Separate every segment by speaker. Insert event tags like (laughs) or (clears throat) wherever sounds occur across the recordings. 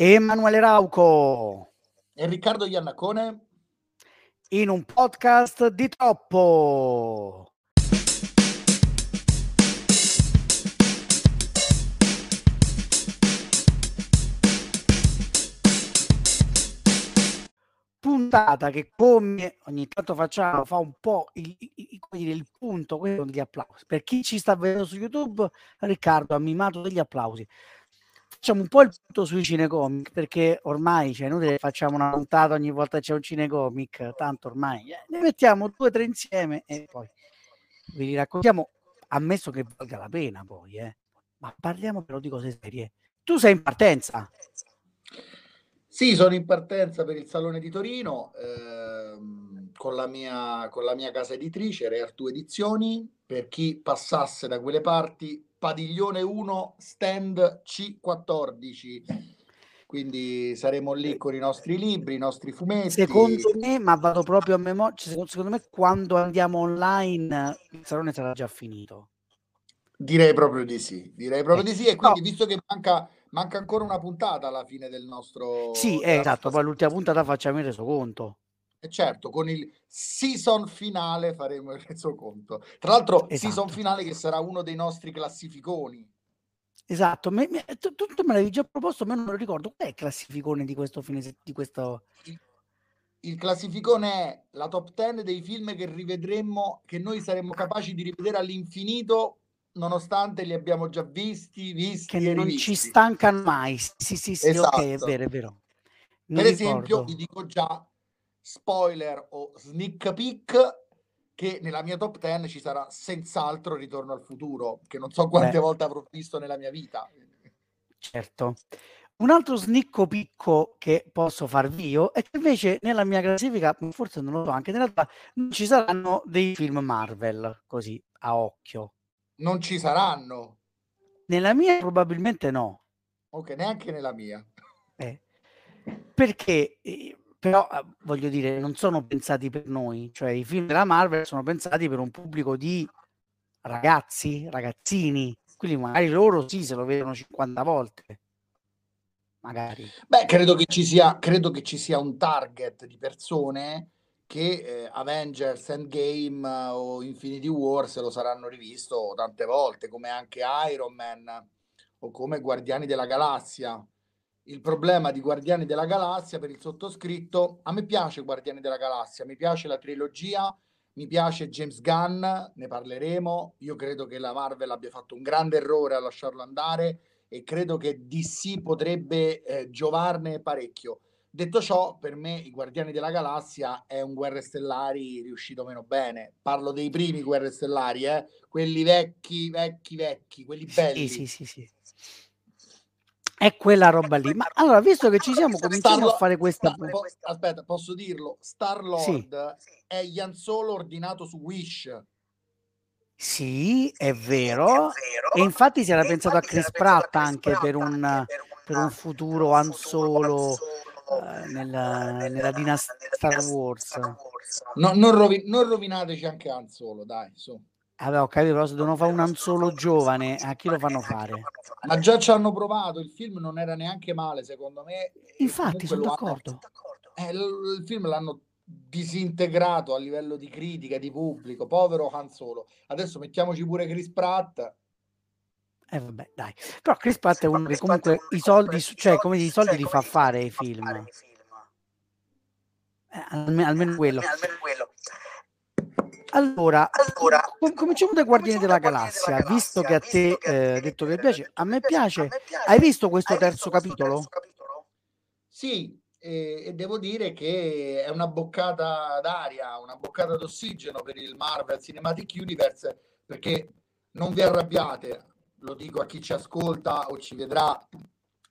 Speaker 1: Emanuele Rauco.
Speaker 2: E Riccardo Iannacone.
Speaker 1: In un podcast di troppo. puntata che come ogni tanto facciamo fa un po' il, il, il, punto quello degli applausi. Per chi ci sta vedendo su youtube Riccardo ha mimato degli applausi facciamo un po' il punto sui cinecomic perché ormai cioè, inutile facciamo una puntata ogni volta c'è un cinecomic tanto ormai eh, ne mettiamo due o tre insieme e poi ve li raccontiamo ammesso che valga la pena poi eh. ma parliamo però di cose serie tu sei in partenza
Speaker 2: sì sono in partenza per il Salone di Torino ehm, con, la mia, con la mia casa editrice Reartu Edizioni per chi passasse da quelle parti padiglione 1 stand C14 quindi saremo lì con i nostri libri, i nostri fumetti.
Speaker 1: Secondo me, ma vado proprio a memoria, cioè, secondo, me quando andiamo online il salone sarà già finito.
Speaker 2: Direi proprio di sì, direi proprio eh. di sì e quindi no. visto che manca, manca ancora una puntata alla fine del nostro...
Speaker 1: Sì, esatto, poi l'ultima puntata facciamo il resoconto.
Speaker 2: E certo, con il season finale faremo il resoconto. Tra l'altro, esatto. season finale che sarà uno dei nostri classificoni.
Speaker 1: Esatto, me, me, tu, tu, me l'avevi già proposto, ma non me lo ricordo. Qual è il classificone di questo fine di questo...
Speaker 2: Il, il classificone è la top 10 dei film che rivedremo, che noi saremmo capaci di rivedere all'infinito, nonostante li abbiamo già visti, visti
Speaker 1: che
Speaker 2: e
Speaker 1: non ci stancano mai. Sì, sì, sì, esatto. ok, è esatto. vero, è vero.
Speaker 2: Mi per ricordo. esempio, vi dico già spoiler o sneak peek che nella mia top 10 ci sarà senz'altro Ritorno al futuro, che non so quante Beh. volte avrò visto nella mia vita.
Speaker 1: Certo. Un altro snicco picco che posso farvi io è che invece nella mia classifica, forse non lo so, anche nella tua, non ci saranno dei film Marvel, così, a occhio.
Speaker 2: Non ci saranno?
Speaker 1: Nella mia probabilmente no.
Speaker 2: Ok, neanche nella mia.
Speaker 1: Eh, perché eh, però eh, voglio dire, non sono pensati per noi, cioè i film della Marvel sono pensati per un pubblico di ragazzi, ragazzini, quindi magari loro sì se lo vedono 50 volte. Magari.
Speaker 2: Beh, credo che ci sia, credo che ci sia un target di persone che eh, Avengers Endgame uh, o Infinity War se lo saranno rivisto tante volte, come anche Iron Man o come Guardiani della Galassia il problema di Guardiani della Galassia per il sottoscritto. A me piace Guardiani della Galassia, mi piace la trilogia, mi piace James Gunn, ne parleremo. Io credo che la Marvel abbia fatto un grande errore a lasciarlo andare e credo che DC potrebbe eh, giovarne parecchio. Detto ciò, per me i Guardiani della Galassia è un Guerre Stellari riuscito meno bene. Parlo dei primi Guerre Stellari, eh? quelli vecchi, vecchi, vecchi, quelli belli.
Speaker 1: Sì, sì, sì. sì è quella roba lì. Ma allora, visto che ci siamo cominciati a fare questa.
Speaker 2: Po- aspetta, posso dirlo? Star Lord sì. è Ian Solo ordinato su Wish.
Speaker 1: Sì, è vero. È vero. E infatti si era e pensato a Chris Pratt anche per un, per un futuro Han Solo uh, nella, nella dinastia Star Wars.
Speaker 2: No, non, rovi- non rovinateci anche Han Solo, dai, su.
Speaker 1: Avevo ah, capito, però se devono fare un anzolo giovane, a chi lo fanno fare?
Speaker 2: Ma già ci hanno provato, il film non era neanche male secondo me.
Speaker 1: Infatti, sono d'accordo.
Speaker 2: Hanno... Eh, il, il film l'hanno disintegrato a livello di critica, di pubblico, povero Han Solo. Adesso mettiamoci pure Chris Pratt.
Speaker 1: Eh vabbè, dai. Però Chris Pratt è uno che comunque i soldi, cioè come i soldi li fa fare i film. Eh, almeno, almeno quello. Almeno quello. Allora, allora com- cominciamo dai Guardiani della Galassia, della visto che a te hai eh, detto che piace, a me piace. A me piace. Hai visto questo, Hai terzo, visto capitolo? terzo capitolo?
Speaker 2: Sì, e, e, devo dire che è una boccata d'aria, una boccata d'ossigeno per il Marvel Cinematic Universe, perché non vi arrabbiate, lo dico a chi ci ascolta o ci vedrà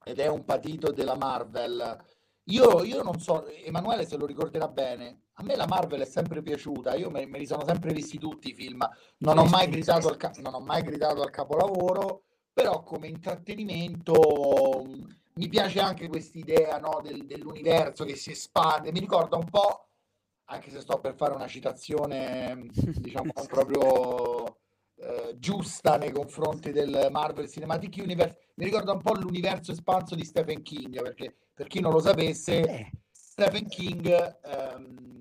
Speaker 2: ed è un patito della Marvel. Io, io non so, Emanuele se lo ricorderà bene, a me la Marvel è sempre piaciuta, io me, me li sono sempre visti tutti i film, non ho mai gridato al, non ho mai gridato al capolavoro, però come intrattenimento mi piace anche quest'idea no, del, dell'universo che si espande, mi ricorda un po', anche se sto per fare una citazione, (laughs) diciamo, proprio eh, giusta nei confronti del Marvel Cinematic Universe. Mi ricorda un po' l'universo espanso di Stephen King, perché per chi non lo sapesse, eh. Stephen King, ehm,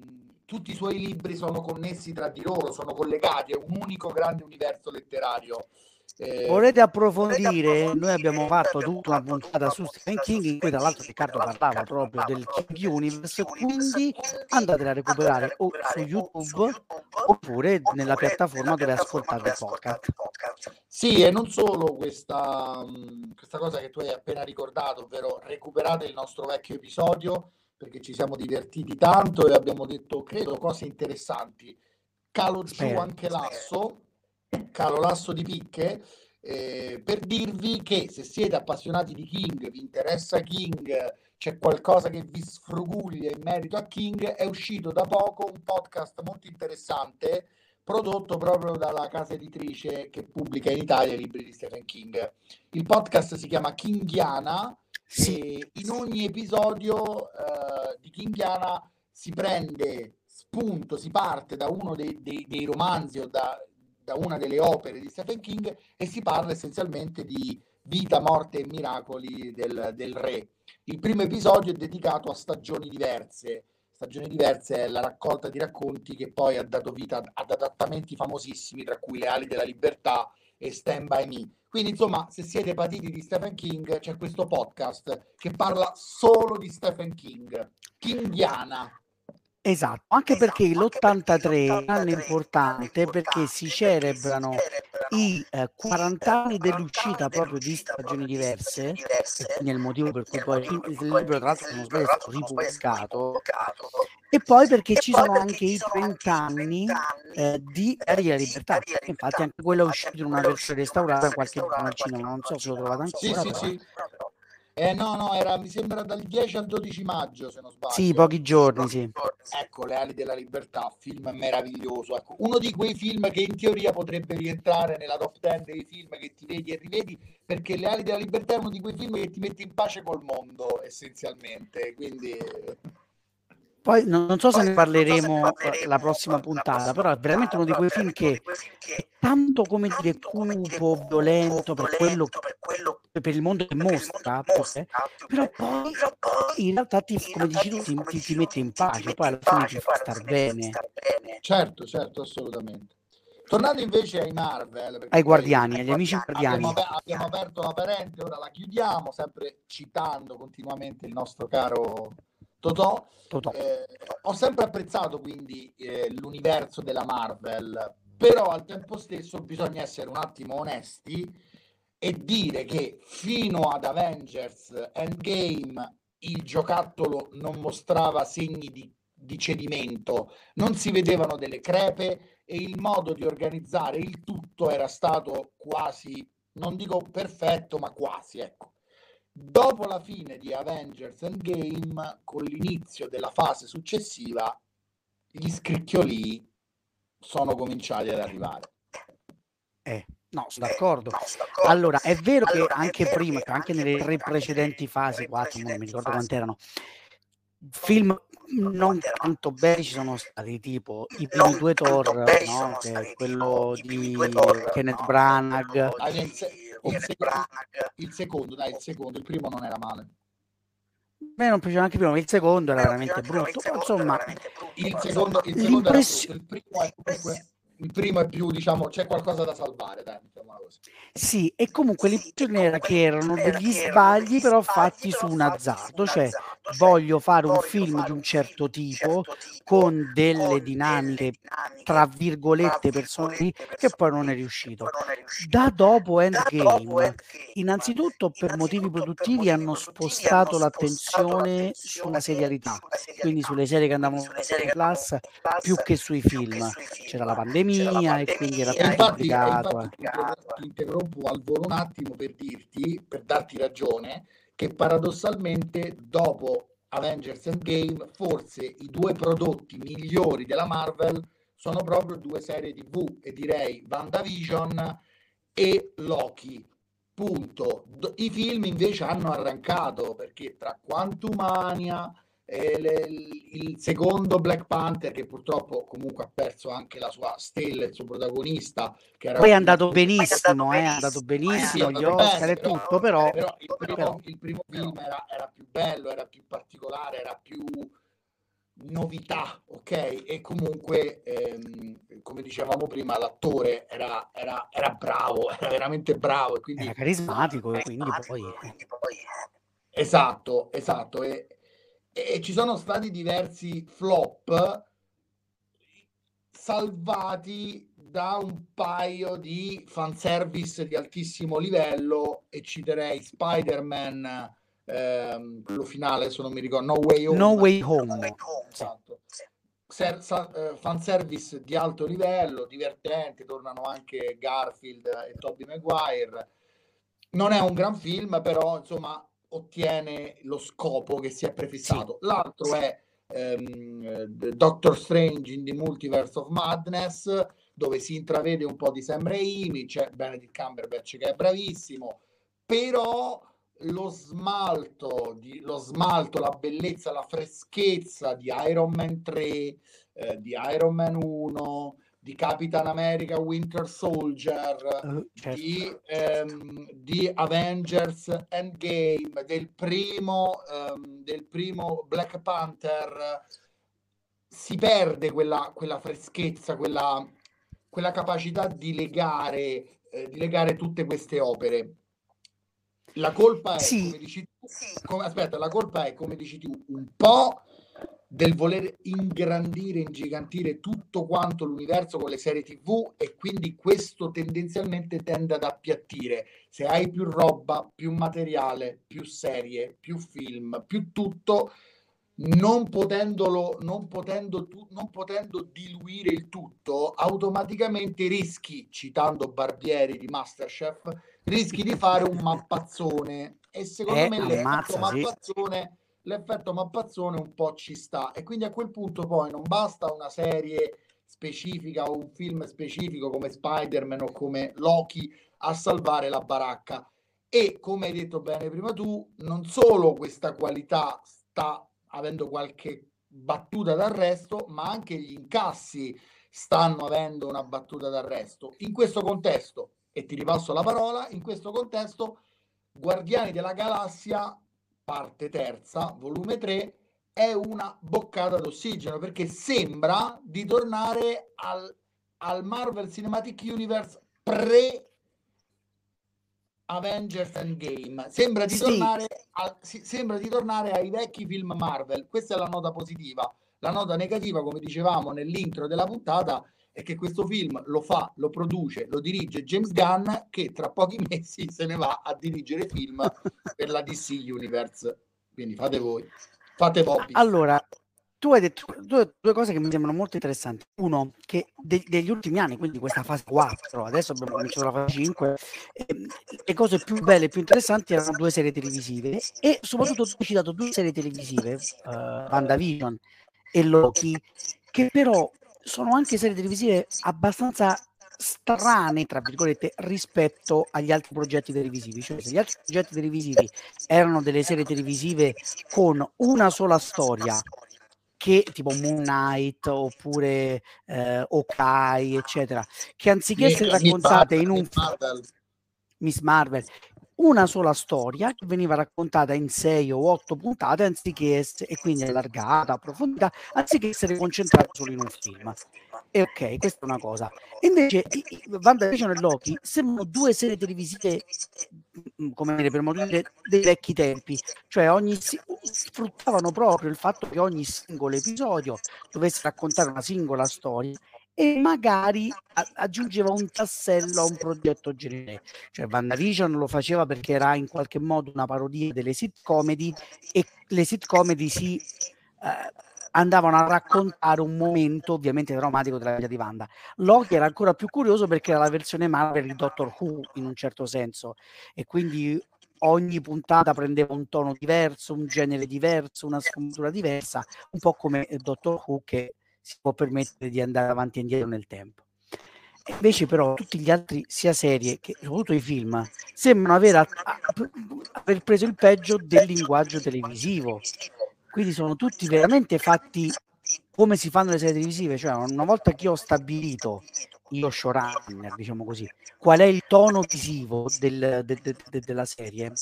Speaker 2: tutti i suoi libri sono connessi tra di loro, sono collegati, è un unico grande universo letterario.
Speaker 1: Eh, Volete approfondire? Noi abbiamo fatto tutta una puntata su Stephen King in cui tra l'altro Riccardo parlava proprio del King Universe, quindi andate a recuperare o su YouTube oppure nella piattaforma dove ascoltate il podcast.
Speaker 2: Sì, e non solo questa, questa cosa che tu hai appena ricordato, ovvero recuperate il nostro vecchio episodio perché ci siamo divertiti tanto e abbiamo detto, credo, cose interessanti. Calo giù anche l'asso caro Lasso di Picche, eh, per dirvi che se siete appassionati di King, vi interessa King, c'è qualcosa che vi sfruguglia in merito a King, è uscito da poco un podcast molto interessante prodotto proprio dalla casa editrice che pubblica in Italia i libri di Stephen King. Il podcast si chiama Kingiana sì. in ogni episodio uh, di Kingiana si prende spunto, si parte da uno dei, dei, dei romanzi o da, da una delle opere di Stephen King e si parla essenzialmente di vita, morte e miracoli del, del re. Il primo episodio è dedicato a stagioni diverse. Stagioni diverse è la raccolta di racconti che poi ha dato vita ad adattamenti famosissimi, tra cui Le ali della libertà e Stand by Me. Quindi, insomma, se siete patiti di Stephen King, c'è questo podcast che parla solo di Stephen King, Kingiana.
Speaker 1: Esatto, anche esatto, perché l'83 è un anno importante perché si celebrano i eh, 40 anni dell'uscita proprio di stagioni diverse, quindi è il motivo per cui poi il libro tra l'altro non sbaglio è stato ripubblicato, e poi perché ci sono anche i 30 anni eh, di Aria Libertà, infatti anche quello è uscito in una versione restaurata qualche giorno al cinema, non so se lo trovate ancora. Sì, sì, sì.
Speaker 2: Eh no, no, era, mi sembra dal 10 al 12 maggio, se non sbaglio.
Speaker 1: Sì, pochi giorni, sì.
Speaker 2: Ecco, Le ali della libertà, film meraviglioso. Ecco, uno di quei film che in teoria potrebbe rientrare nella top 10 dei film che ti vedi e rivedi, perché Le ali della libertà è uno di quei film che ti mette in pace col mondo, essenzialmente. Quindi...
Speaker 1: Poi non, non so se ne parleremo la prossima puntata, però è veramente uno di quei film che è tanto come dire cupo, violento per quello, per il mondo che mostra, però poi in realtà ti, come dici tu, ti, ti, ti mette in pace, poi alla fine ti fa star bene.
Speaker 2: Certo, certo, assolutamente. Tornando invece ai Marvel,
Speaker 1: ai guardiani, agli amici guardiani.
Speaker 2: Abbiamo, abbiamo aperto la parente, ora la chiudiamo, sempre citando continuamente il nostro caro Totò. Totò. Eh, ho sempre apprezzato quindi eh, l'universo della Marvel, però al tempo stesso bisogna essere un attimo onesti e dire che fino ad Avengers Endgame il giocattolo non mostrava segni di, di cedimento, non si vedevano delle crepe e il modo di organizzare il tutto era stato quasi, non dico perfetto, ma quasi, ecco. Dopo la fine di Avengers Endgame, con l'inizio della fase successiva, gli scricchioli sono cominciati ad arrivare.
Speaker 1: Eh, no, sono d'accordo. Allora, è vero che anche prima, anche nelle tre precedenti fasi, quattro, non mi ricordo quante erano, film non tanto belli ci sono stati, tipo i primi due Thor, no? che quello di Kenneth Branagh.
Speaker 2: Il, secondo, il secondo, dai, il secondo, il primo non era male.
Speaker 1: A me non piaceva anche prima, il secondo era veramente brutto. Insomma,
Speaker 2: il secondo, il secondo era, il primo è comunque il primo è più, diciamo, c'è qualcosa da salvare, dai, così.
Speaker 1: Sì, e comunque l'impressione era che erano degli sbagli però fatti su un azzardo, cioè voglio fare un film di un certo tipo con delle dinamiche tra virgolette personali che poi non è riuscito. Da dopo Endgame, innanzitutto per motivi produttivi hanno spostato l'attenzione sulla serialità, quindi sulle serie che andavano in classe più che sui film. C'era la pandemia e quindi era più complicato.
Speaker 2: Eh. Ti interrompo al volo un attimo per dirti, per darti ragione, che paradossalmente dopo Avengers Endgame forse i due prodotti migliori della Marvel sono proprio due serie tv e direi WandaVision e Loki. Punto. I film invece hanno arrancato perché tra Quantumania, eh, le, il secondo Black Panther che purtroppo comunque ha perso anche la sua stella, il suo protagonista.
Speaker 1: Che era Poi è andato benissimo, è andato benissimo, gli Oscar e tutto, però...
Speaker 2: però, il, primo, però... il primo film era, era più bello, era più particolare, era più novità, ok? E comunque, ehm, come dicevamo prima, l'attore era, era, era, bravo, (laughs) era veramente bravo. E quindi,
Speaker 1: era carismatico, poi... quindi poi...
Speaker 2: Esatto, esatto. E, e ci sono stati diversi flop salvati da un paio di fanservice di altissimo livello e citerei Spider-Man ehm, quello finale adesso non mi ricordo No Way Home.
Speaker 1: No Way Home,
Speaker 2: esatto. Ser- sa- eh, fanservice di alto livello divertente tornano anche Garfield e Tobey Maguire. Non è un gran film però insomma ottiene lo scopo che si è prefissato. Sì. L'altro è ehm, Doctor Strange in the Multiverse of Madness, dove si intravede un po' di Sam Raimi, c'è Benedict Cumberbatch che è bravissimo, però lo smalto, di, lo smalto, la bellezza, la freschezza di Iron Man 3, eh, di Iron Man 1, di Capitan America Winter Soldier, uh, certo. di, ehm, di, Avengers Endgame, del primo, ehm, del primo Black Panther, si perde quella, quella freschezza, quella, quella capacità di legare, eh, di legare tutte queste opere. La colpa è, sì. come dici tu, come, aspetta, la colpa è, come dici tu, un po' del voler ingrandire, ingigantire tutto quanto l'universo con le serie TV e quindi questo tendenzialmente tende ad appiattire. Se hai più roba, più materiale, più serie, più film, più tutto, non potendolo, non potendo, tu, non potendo diluire il tutto, automaticamente rischi, citando Barbieri di Masterchef, rischi di fare un mappazzone e secondo eh, me l'effetto mappazzone l'effetto mappazzone un po' ci sta. E quindi a quel punto poi non basta una serie specifica o un film specifico come Spider-Man o come Loki a salvare la baracca. E come hai detto bene prima tu non solo questa qualità sta avendo qualche battuta d'arresto ma anche gli incassi stanno avendo una battuta d'arresto. In questo contesto e ti ripasso la parola in questo contesto Guardiani della Galassia parte terza, volume 3, è una boccata d'ossigeno perché sembra di tornare al, al Marvel Cinematic Universe pre Avengers Endgame. Sembra di, sì. tornare al, si, sembra di tornare ai vecchi film Marvel. Questa è la nota positiva. La nota negativa, come dicevamo nell'intro della puntata, è che questo film lo fa, lo produce, lo dirige James Gunn che tra pochi (laughs) mesi se ne va a dirigere film per la DC Universe. Quindi fate voi, fate Bobby.
Speaker 1: Allora, tu hai detto due, due, cose che mi sembrano molto interessanti. Uno, che de, degli ultimi anni, quindi questa fase 4, adesso abbiamo cominciato la fase 5, eh, le cose più belle e più interessanti erano due serie televisive e soprattutto tu hai citato due serie televisive, uh, WandaVision e Loki, che però sono anche serie televisive abbastanza strane, tra virgolette, rispetto agli altri progetti televisivi. Cioè, se gli altri progetti televisivi erano delle serie televisive con una sola storia, che tipo Moon Knight oppure eh, Okai, eccetera, che anziché essere raccontate in un Miss Marvel, una sola storia che veniva raccontata in sei o otto puntate anziché essere, e quindi allargata, approfondita, anziché essere concentrata solo in un film. E ok, questa è una cosa. E invece WandaVision e Loki sembrano due serie televisive, mm, come dire, per modo dire, dei vecchi tempi, cioè ogni, sfruttavano proprio il fatto che ogni singolo episodio dovesse raccontare una singola storia e magari aggiungeva un tassello a un progetto generale. Cioè WandaVision lo faceva perché era in qualche modo una parodia delle sitcomedy e le sitcomedy si eh, andavano a raccontare un momento ovviamente drammatico della vita di Wanda. Loki era ancora più curioso perché era la versione Marvel di Doctor Who in un certo senso e quindi ogni puntata prendeva un tono diverso, un genere diverso, una sfumatura diversa, un po' come Doctor Who che si può permettere di andare avanti e indietro nel tempo. Invece però tutti gli altri, sia serie che soprattutto i film, sembrano aver, aver preso il peggio del linguaggio televisivo. quindi sono tutti veramente fatti come si fanno le serie televisive, cioè una volta che ho stabilito io showrunner, diciamo così, qual è il tono visivo del, de, de, de, della serie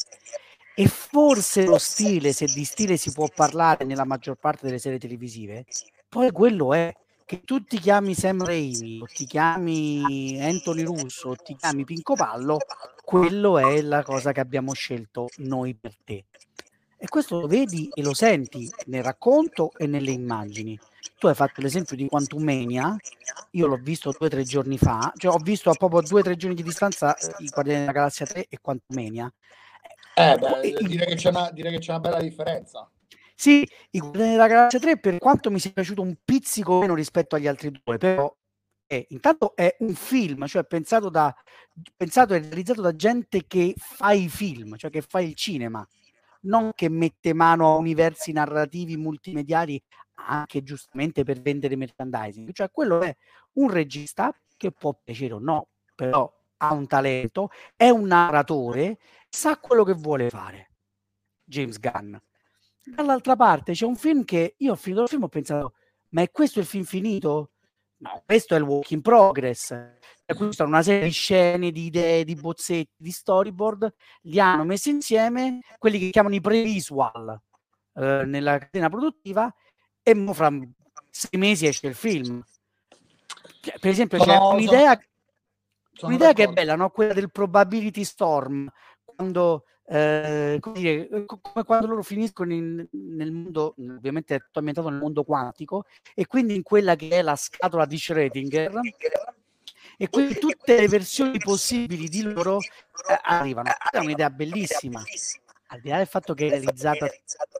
Speaker 1: e forse lo stile, se di stile si può parlare nella maggior parte delle serie televisive, poi quello è che tu ti chiami Sam Raimi o ti chiami Anthony Russo o ti chiami Pinco Pallo, quello è la cosa che abbiamo scelto noi per te. E questo lo vedi e lo senti nel racconto e nelle immagini. Tu hai fatto l'esempio di Quantumania, io l'ho visto due o tre giorni fa, cioè ho visto a proprio due o tre giorni di distanza eh, i Guardiani della Galassia 3 e Quantumania.
Speaker 2: Eh, beh, direi, che c'è una, direi che c'è una bella differenza.
Speaker 1: Sì, i Guardiani della Galassia 3 per quanto mi sia piaciuto un pizzico meno rispetto agli altri due, però è, intanto è un film, cioè pensato, da, pensato e realizzato da gente che fa i film, cioè che fa il cinema non che mette mano a universi narrativi multimediali anche giustamente per vendere merchandising, cioè quello è un regista che può piacere o no, però ha un talento, è un narratore, sa quello che vuole fare. James Gunn. Dall'altra parte c'è un film che io ho finito il film e ho pensato, ma è questo il film finito? No, questo è il work in progress. Questa è una serie di scene, di idee, di bozzetti, di storyboard, li hanno messi insieme, quelli che chiamano i pre-visual eh, nella catena produttiva, e fra sei mesi esce il film. Cioè, per esempio, c'è no, un'idea, sono, un'idea che è bella, no? quella del probability storm, quando eh, come, quando loro finiscono in, nel mondo, ovviamente è ambientato nel mondo quantico, e quindi in quella che è la scatola di Schrödinger, e quindi tutte le versioni possibili di loro eh, arrivano. È un'idea bellissima. Al di là del fatto che è realizzata,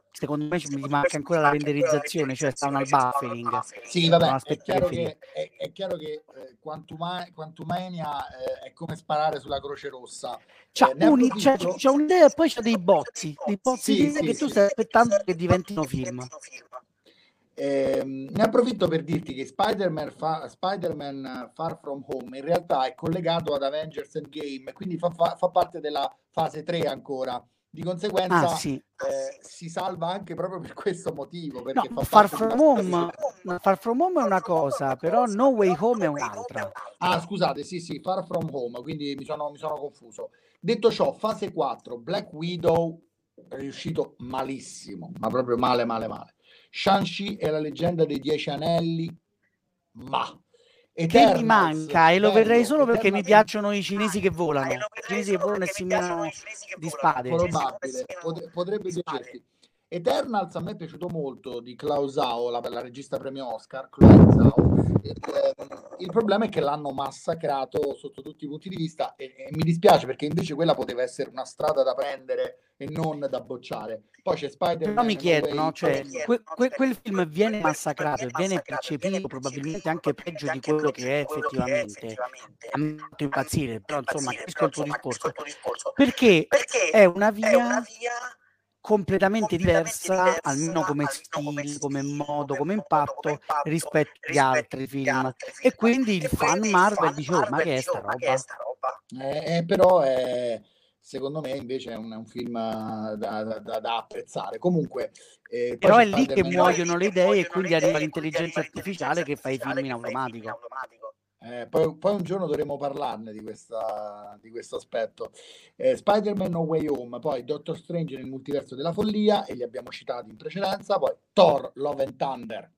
Speaker 1: secondo me mi manca ancora la renderizzazione, cioè stanno al buffering.
Speaker 2: Sì, vabbè, è chiaro che, è, è chiaro che eh, Quantuma, Quantumania eh, è come sparare sulla Croce Rossa.
Speaker 1: C'ha, eh, un, c'è, c'è, un'idea e poi c'è dei bozzi, dei bozzi sì, sì, che tu stai aspettando che diventino film.
Speaker 2: Eh, ne approfitto per dirti che Spider-Man, fa, Spider-Man, Far From Home in realtà è collegato ad Avengers Endgame, quindi fa, fa, fa parte della fase 3 ancora. Di conseguenza ah, sì. eh, si salva anche proprio per questo motivo. Perché
Speaker 1: no, Far, from home, Far From Home è una cosa, però No Way Home è un'altra.
Speaker 2: Ah, scusate, sì, sì, Far From Home, quindi mi sono, mi sono confuso. Detto ciò, fase 4, Black Widow riuscito malissimo, ma proprio male, male, male. Shang-Chi è la leggenda dei Dieci Anelli, ma...
Speaker 1: Eternals, che mi manca e lo vedrei solo Eternals, perché mi piacciono i cinesi che volano, i cinesi che volano e si menano di spade.
Speaker 2: Probabile, potrebbe piacerti. Eternals a me è piaciuto molto di Klaus Zhao, la, la regista premio Oscar, il, il, problema è che l'hanno massacrato sotto tutti i punti di vista e, e, mi dispiace perché invece quella poteva essere una strada da prendere e non da bocciare. Poi c'è Spider-Man.
Speaker 1: Però mi chiedo, no? cioè, que, que, quel film viene massacrato e viene percepito probabilmente anche peggio di quello che è effettivamente. A me fatto impazzire, però insomma, capisco il tuo discorso. Perché è una via completamente diversa, almeno come stile, come modo, come impatto rispetto agli altri film. E quindi il fan Marvel dice, oh, ma che è sta roba?
Speaker 2: Eh, eh, però è, secondo me invece è un, è un film da, da, da, da, apprezzare. Comunque,
Speaker 1: eh, però è lì che muoiono le idee e quindi arriva l'intelligenza artificiale che fa i film in automatico.
Speaker 2: Eh, poi, poi, un giorno dovremo parlarne di, questa, di questo aspetto. Eh, Spider-Man No Way Home, poi Doctor Strange nel multiverso della follia, e li abbiamo citati in precedenza, poi Thor Love and Thunder.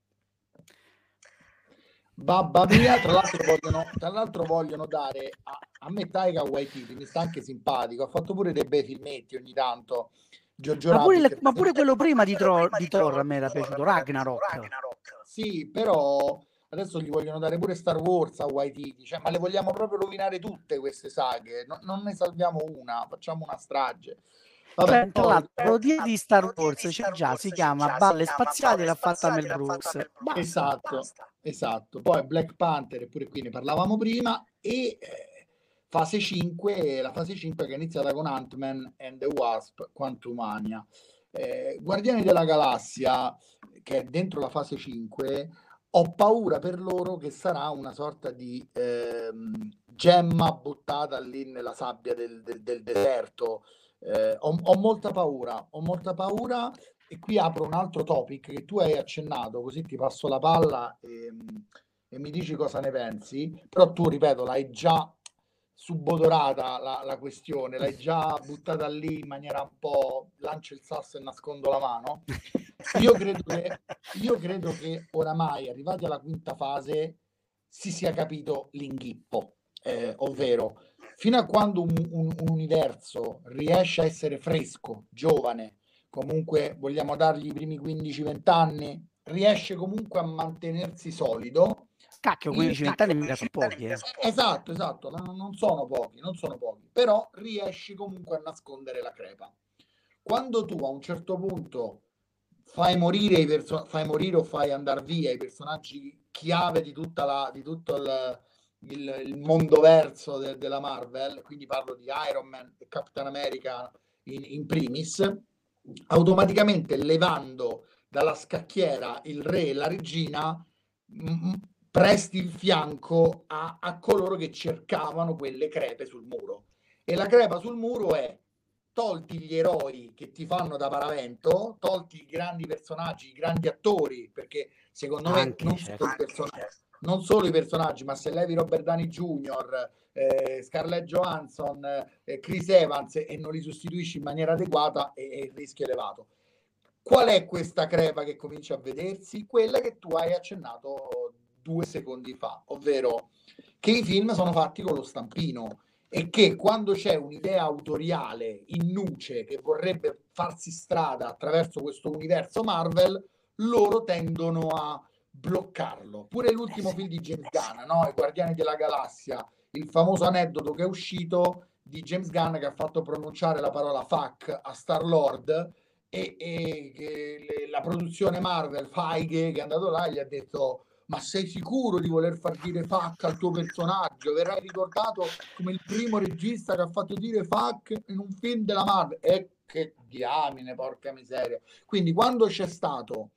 Speaker 2: Babba mia, tra l'altro vogliono, tra l'altro vogliono dare a, a me Taika Waititi, mi sta anche simpatico, ha fatto pure dei bei filmetti ogni tanto.
Speaker 1: Giorgio ma, pure, le, ma pure (laughs) quello prima di, Tro, di Thor a me era piaciuto, Ragnarok. Ragnarok.
Speaker 2: Sì, però adesso gli vogliono dare pure Star Wars a Waititi, cioè, ma le vogliamo proprio rovinare tutte queste saghe, no, non ne salviamo una, facciamo una strage.
Speaker 1: Vabbè, cioè, tra l'altro, la parodia di Star Wars c'è già, si chiama Balle Spaziali, l'ha fatta Mel Brooks.
Speaker 2: Esatto, esatto. Poi Black Panther, eppure qui ne parlavamo prima, e eh, fase 5, la fase 5 che è iniziata con Ant-Man and the Wasp, Quantumania. Eh, Guardiani della Galassia, che è dentro la fase 5, ho paura per loro che sarà una sorta di ehm, gemma buttata lì nella sabbia del, del, del deserto, eh, ho, ho, molta paura, ho molta paura. E qui apro un altro topic che tu hai accennato, così ti passo la palla e, e mi dici cosa ne pensi, però tu, ripeto, l'hai già subodorata la, la, questione, l'hai già buttata lì in maniera un po' lancio il sasso e nascondo la mano. Io credo che, io credo che oramai, arrivati alla quinta fase, si sia capito l'inghippo, eh, ovvero fino a quando un, un, un, universo riesce a essere fresco, giovane, comunque vogliamo dargli i primi 15-20 anni, riesce comunque a mantenersi solido.
Speaker 1: Cacchio, 15-20 anni mica sono pochi. Eh.
Speaker 2: Esatto, esatto, non sono pochi, non sono pochi, però riesci comunque a nascondere la crepa. Quando tu a un certo punto fai morire, i perso- fai morire o fai andare via i personaggi chiave di, tutta la, di tutto il, il, il mondo verso de, della Marvel, quindi parlo di Iron Man e Captain America in, in primis, automaticamente levando dalla scacchiera il re e la regina, presti il fianco a, a coloro che cercavano quelle crepe sul muro. E la crepa sul muro è tolti gli eroi che ti fanno da paravento, tolti i grandi personaggi, i grandi attori, perché secondo me non, certo. solo non, solo i personaggi, ma se levi Robert Downey Jr., eh, Scarlett Johansson, eh, Chris Evans e non li sostituisci in maniera adeguata, è, è il rischio elevato. Qual è questa crepa che comincia a vedersi? Quella che tu hai accennato due secondi fa, ovvero che i film sono fatti con lo stampino e che quando c'è un'idea autoriale in nuce che vorrebbe farsi strada attraverso questo universo Marvel, loro tendono a bloccarlo. Pure l'ultimo film di James Gunn, no? I Guardiani della Galassia, il famoso aneddoto che è uscito di James Gunn che ha fatto pronunciare la parola fuck a Star Lord e, e, e la produzione Marvel, Feige, che è andato là, gli ha detto ma sei sicuro di voler far dire fuck al tuo personaggio? Verrai ricordato come il primo regista che ha fatto dire fuck in un film della Marvel. E che diamine, porca miseria. Quindi quando c'è stato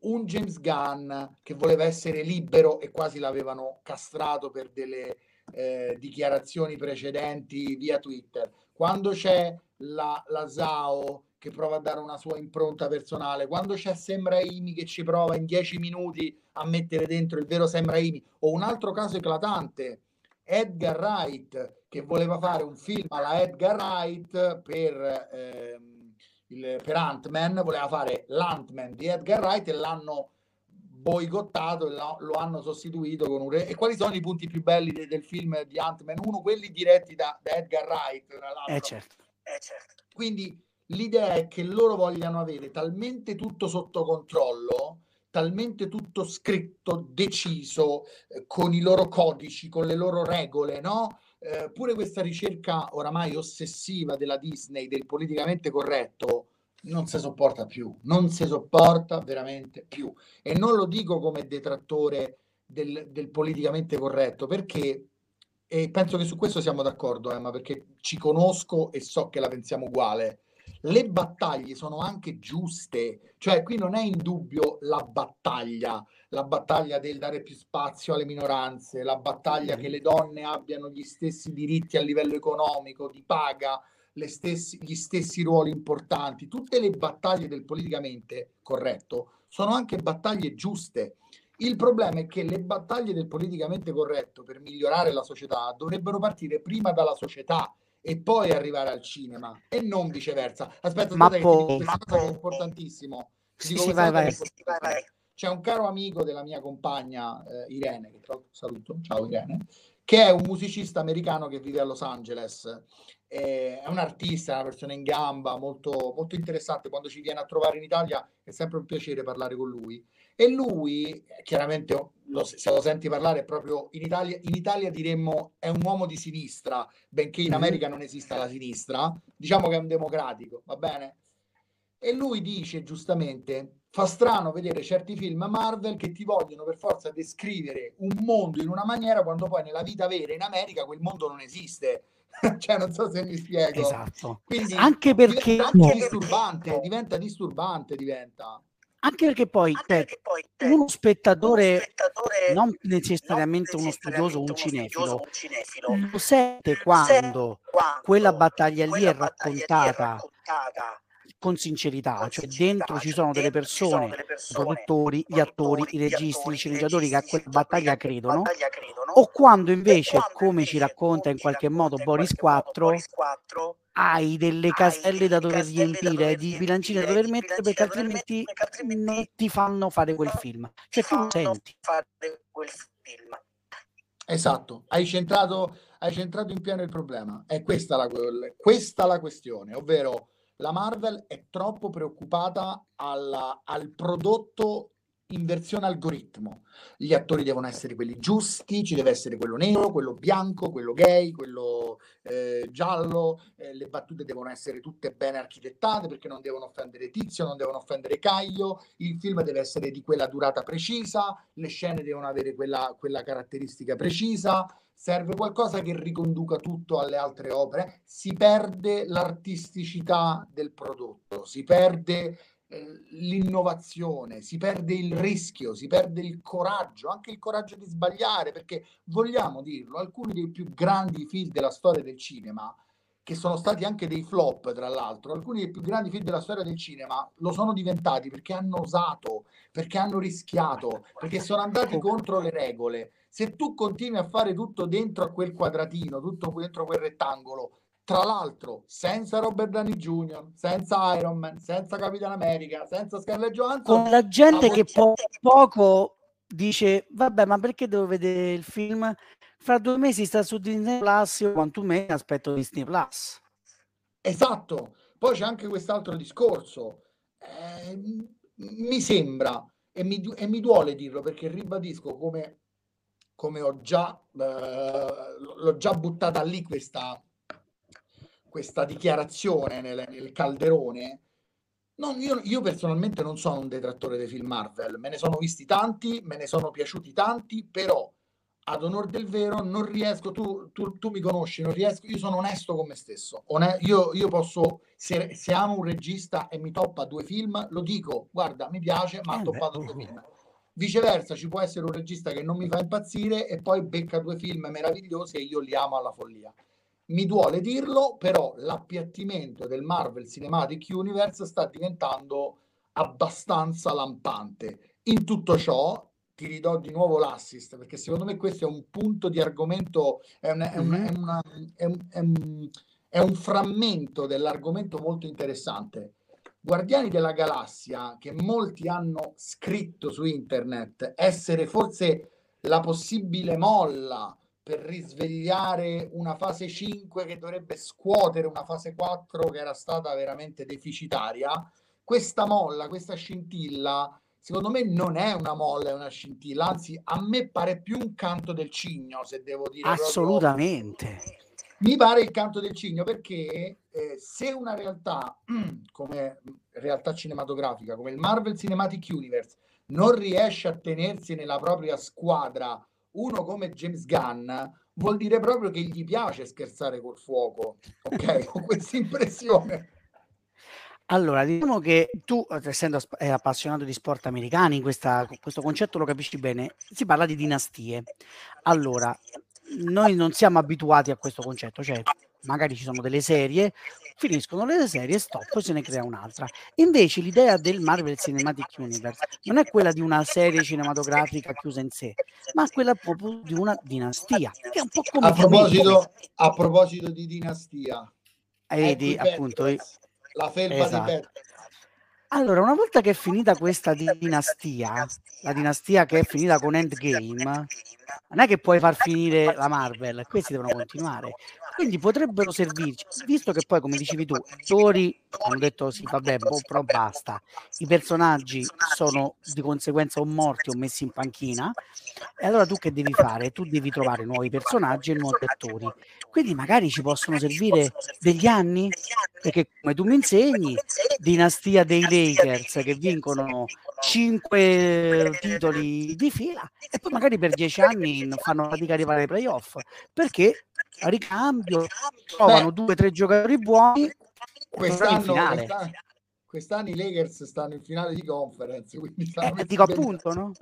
Speaker 2: un James Gunn che voleva essere libero e quasi l'avevano castrato per delle eh, dichiarazioni precedenti via Twitter, quando c'è la, la Zao che prova a dare una sua impronta personale, quando c'è Sam Raimi che ci prova in dieci minuti a mettere dentro il vero Sam Raimi, o un altro caso eclatante, Edgar Wright che voleva fare un film alla Edgar Wright per, ehm, il, per Ant-Man, voleva fare l'Ant-Man di Edgar Wright e l'hanno boicottato e lo, lo hanno sostituito con un... Re... E quali sono i punti più belli de, del film di Ant-Man? Uno, quelli diretti da, da Edgar Wright, tra l'altro.
Speaker 1: Eh certo.
Speaker 2: Eh certo. Quindi l'idea è che loro vogliano avere talmente tutto sotto controllo, talmente tutto scritto, deciso, eh, con i loro codici, con le loro regole, no? Eh, pure questa ricerca oramai ossessiva della Disney del politicamente corretto non si sopporta più, non si sopporta veramente più. E non lo dico come detrattore del, del politicamente corretto, perché e penso che su questo siamo d'accordo, Emma, perché ci conosco e so che la pensiamo uguale le battaglie sono anche giuste, cioè qui non è in dubbio la battaglia, la battaglia del dare più spazio alle minoranze, la battaglia che le donne abbiano gli stessi diritti a livello economico, di paga, stessi, gli stessi ruoli importanti, tutte le battaglie del politicamente corretto sono anche battaglie giuste. Il problema è che le battaglie del politicamente corretto per migliorare la società dovrebbero partire prima dalla società e poi arrivare al cinema e non viceversa. Aspetta,
Speaker 1: ma po-
Speaker 2: ma po- è importantissimo.
Speaker 1: Sì, sì, vai, vai.
Speaker 2: C'è un caro amico della mia compagna eh, Irene, che tra l'altro saluto, ciao Irene, che è un musicista americano che vive a Los Angeles. è un artista, una persona in gamba, molto, molto interessante. Quando ci viene a trovare in Italia è sempre un piacere parlare con lui. E lui, chiaramente, lo, se lo senti parlare, proprio in Italia, in Italia diremmo è un uomo di sinistra, benché in America non esista la sinistra, diciamo che è un democratico, va bene? E lui dice giustamente, fa strano vedere certi film Marvel che ti vogliono per forza descrivere un mondo in una maniera quando poi nella vita vera in America quel mondo non esiste. (laughs) cioè, non so se mi spiego.
Speaker 1: Esatto. Quindi, anche perché
Speaker 2: diventa anche disturbante, diventa disturbante, diventa
Speaker 1: Anche perché poi, Anche cioè, perché poi cioè, uno, spettatore, uno spettatore, non necessariamente non uno studioso, un cinefilo, un cinefilo, lo sente quando, quando quella battaglia lì è raccontata, raccontata con sincerità, con cioè dentro ci sono delle persone, i produttori, gli attori, i registi, i sceneggiatori che a quella battaglia credono, o quando invece, come ci racconta in qualche modo Boris 4, hai delle caselle da dover riempire, di bilancini da dover mettere perché altrimenti non ti fanno fare quel film. Cioè tu senti.
Speaker 2: Esatto, hai centrato, hai centrato in pieno il problema. È questa la, questa la questione, ovvero la Marvel è troppo preoccupata alla, al prodotto in versione algoritmo. Gli attori devono essere quelli giusti, ci deve essere quello nero, quello bianco, quello gay, quello eh, giallo, eh, le battute devono essere tutte bene architettate perché non devono offendere Tizio, non devono offendere Caio, il film deve essere di quella durata precisa, le scene devono avere quella, quella caratteristica precisa, serve qualcosa che riconduca tutto alle altre opere, si perde l'artisticità del prodotto, si perde l'innovazione, si perde il rischio, si perde il coraggio, anche il coraggio di sbagliare, perché vogliamo dirlo, alcuni dei più grandi film della storia del cinema, che sono stati anche dei flop, tra l'altro, alcuni dei più grandi film della storia del cinema lo sono diventati perché hanno osato, perché hanno rischiato, perché sono andati contro le regole. Se tu continui a fare tutto dentro a quel quadratino, tutto dentro quel rettangolo, tra l'altro senza Robert Downey Jr., senza Iron Man, senza Capitan America, senza Scarlett Johansson,
Speaker 1: con la gente che po- poco dice vabbè ma perché devo vedere il film? Fra due mesi sta su Disney Plus io quanto me aspetto Disney Plus.
Speaker 2: Esatto. Poi c'è anche quest'altro discorso. Eh, mi sembra e mi, e mi duole dirlo perché ribadisco come come ho già, eh, l'ho già buttata lì questa, questa dichiarazione nel, nel calderone, non, io, io, personalmente non sono un detrattore dei film Marvel, me ne sono visti tanti, me ne sono piaciuti tanti, però ad onor del vero non riesco, tu, tu, tu mi conosci, non riesco, io sono onesto con me stesso, One, io, io, posso, se, se, amo un regista e mi toppa due film, lo dico, guarda, mi piace, ma ha eh toppato due film Viceversa, ci può essere un regista che non mi fa impazzire e poi becca due film meravigliosi e io li amo alla follia. Mi duole dirlo, però l'appiattimento del Marvel Cinematic Universe sta diventando abbastanza lampante. In tutto ciò, ti ridò di nuovo l'assist, perché secondo me questo è un punto di argomento, è un, è un, è una, è un, è un frammento dell'argomento molto interessante Guardiani della Galassia, che molti hanno scritto su internet, essere forse la possibile molla per risvegliare una fase 5 che dovrebbe scuotere una fase 4 che era stata veramente deficitaria, questa molla, questa scintilla, secondo me non è una molla, è una scintilla, anzi a me pare più un canto del cigno, se devo dire.
Speaker 1: Assolutamente. Proprio
Speaker 2: mi pare il canto del cigno perché eh, se una realtà (clears throat) come realtà cinematografica, come il Marvel Cinematic Universe, non riesce a tenersi nella propria squadra uno come James Gunn, vuol dire proprio che gli piace scherzare col fuoco, ok? (laughs) Ho questa impressione.
Speaker 1: Allora, diciamo che tu, essendo appassionato di sport americani, questa, questo concetto lo capisci bene, si parla di dinastie. Allora, noi non siamo abituati a questo concetto, cioè magari ci sono delle serie, finiscono le serie, stop, se ne crea un'altra. Invece l'idea del Marvel Cinematic Universe non è quella di una serie cinematografica chiusa in sé, ma quella proprio di una dinastia. Che è un po' come
Speaker 2: a, proposito, a proposito di dinastia,
Speaker 1: eh, vedi appunto
Speaker 2: la felpa esatto. di Pet.
Speaker 1: Allora, una volta che è finita questa dinastia, la dinastia che è finita con Endgame, non è che puoi far finire la Marvel, questi devono continuare. Quindi potrebbero servirci, visto che poi, come dicevi tu, i attori hanno detto sì, vabbè, boh, però basta. I personaggi sono di conseguenza o morti o messi in panchina. E allora tu che devi fare? Tu devi trovare nuovi personaggi e nuovi attori. Quindi magari ci possono servire degli anni, perché come tu mi insegni, dinastia dei Lakers che vincono 5 titoli di fila e poi magari per 10 anni fanno fatica a arrivare ai playoff. perché a ricambio trovano Beh, due o tre giocatori buoni
Speaker 2: quest'anno, quest'anno, quest'anno i Lakers stanno in finale di conference, quindi
Speaker 1: eh, dico appunto, no?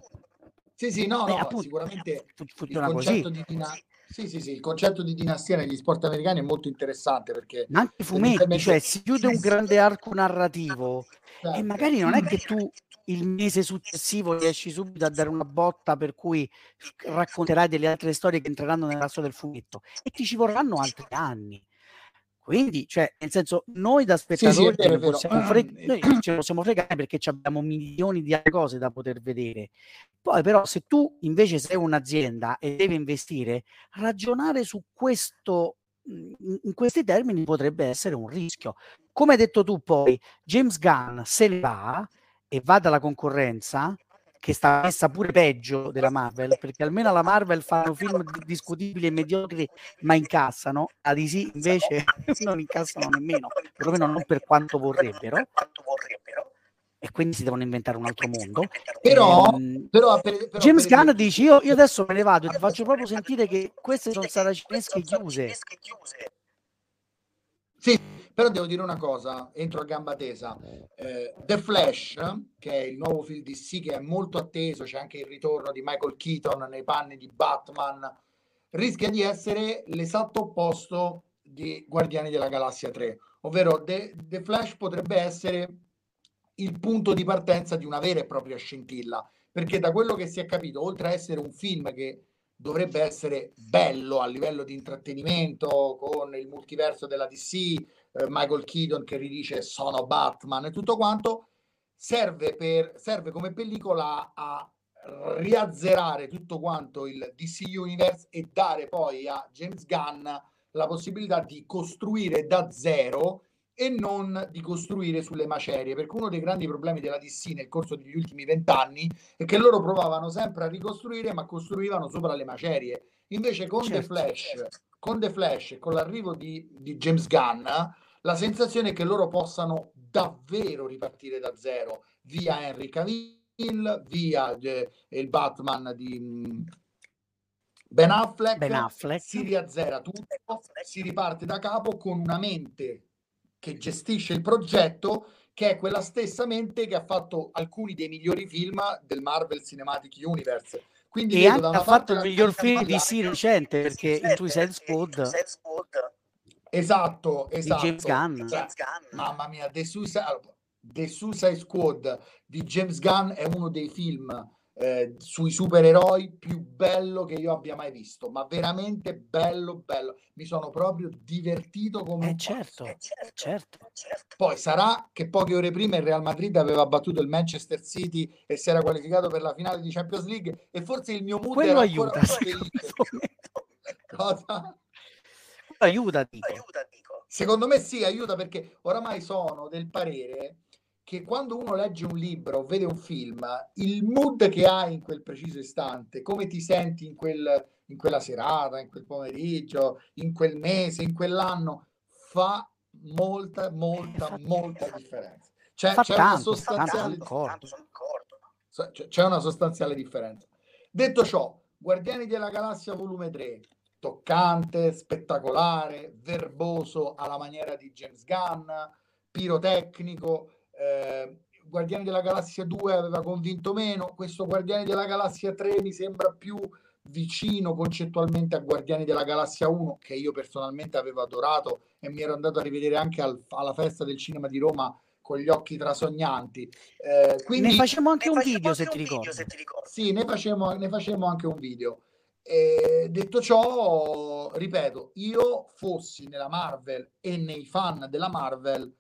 Speaker 2: Sì, sì, no, no, appunto, sicuramente il concetto, di dina- sì, sì, sì, il concetto di dinastia negli sport americani è molto interessante perché...
Speaker 1: Ma anche i fumetti, cioè si chiude un grande arco narrativo certo. e magari non è che tu il mese successivo riesci subito a dare una botta per cui racconterai delle altre storie che entreranno nella storia del fumetto e ti ci vorranno altri anni. Quindi, cioè, nel senso, noi da spettatori sì, sì, possiamo freg- noi ce lo possiamo fregare perché abbiamo milioni di altre cose da poter vedere. Poi, però, se tu invece sei un'azienda e devi investire, ragionare su questo in questi termini potrebbe essere un rischio. Come hai detto tu, poi James Gunn se ne va e va dalla concorrenza che sta messa pure peggio della Marvel, perché almeno la Marvel fanno film discutibili e mediocri, ma incassano, a DC invece (laughs) non incassano nemmeno, perlomeno non per quanto vorrebbero. E quindi si devono inventare un altro mondo.
Speaker 2: Però, ehm, però, per,
Speaker 1: però James Gunn dice: io, io, adesso me ne vado e ti faccio proprio sentire che queste sono saracinesche chiuse.
Speaker 2: Sì, però devo dire una cosa, entro a gamba tesa. Eh, The Flash, che è il nuovo film DC che è molto atteso, c'è anche il ritorno di Michael Keaton nei panni di Batman, rischia di essere l'esatto opposto di Guardiani della Galassia 3, ovvero The, The Flash potrebbe essere il punto di partenza di una vera e propria scintilla, perché da quello che si è capito, oltre a essere un film che dovrebbe essere bello a livello di intrattenimento con il multiverso della DC, eh, Michael Keaton che ridice sono Batman e tutto quanto, serve, per, serve come pellicola a riazzerare tutto quanto il DC Universe e dare poi a James Gunn la possibilità di costruire da zero e non di costruire sulle macerie, perché uno dei grandi problemi della DC nel corso degli ultimi vent'anni è che loro provavano sempre a ricostruire, ma costruivano sopra le macerie. Invece con certo, The Flash, con The Flash, con l'arrivo di, di James Gunn, la sensazione è che loro possano davvero ripartire da zero via Henry Cavill, via eh, il Batman di mm, Ben Affleck,
Speaker 1: ben Affleck,
Speaker 2: si riazzera tutto, si riparte da capo con una mente che gestisce il progetto che è quella stessa mente che ha fatto alcuni dei migliori film del Marvel Cinematic Universe. Quindi
Speaker 1: e anche ha fatto il miglior film di sì recente perché in Suicide Squad
Speaker 2: Esatto, esatto. Di James Gunn. Cioè, mamma mia, The Suicide, The Suicide Squad di James Gunn è uno dei film eh, sui supereroi più bello che io abbia mai visto, ma veramente bello, bello. Mi sono proprio divertito come
Speaker 1: eh certo, eh, certo, certo,
Speaker 2: certo. Poi sarà che poche ore prima il Real Madrid aveva battuto il Manchester City e si era qualificato per la finale di Champions League e forse il mio mood
Speaker 1: Quello
Speaker 2: era
Speaker 1: aiuta, (laughs) Cosa? aiuta, dico. aiuta,
Speaker 2: dico. Secondo me sì, aiuta perché oramai sono del parere che quando uno legge un libro o vede un film, il mood che hai in quel preciso istante, come ti senti in, quel, in quella serata, in quel pomeriggio, in quel mese, in quell'anno, fa molta, molta, (laughs) molta differenza. C'è, c'è tanto, una sostanziale c'è una sostanziale differenza. Detto ciò, Guardiani della Galassia volume 3 toccante, spettacolare, verboso alla maniera di James Gunn, pirotecnico. Eh, Guardiani della Galassia 2 aveva convinto meno, questo Guardiani della Galassia 3 mi sembra più vicino concettualmente a Guardiani della Galassia 1 che io personalmente avevo adorato e mi ero andato a rivedere anche al, alla festa del cinema di Roma con gli occhi trasognanti.
Speaker 1: Eh, quindi, ne facciamo anche un video, se, ti video se ti
Speaker 2: ricordi. Sì, ne facciamo, ne facciamo anche un video. E detto ciò, ripeto, io fossi nella Marvel e nei fan della Marvel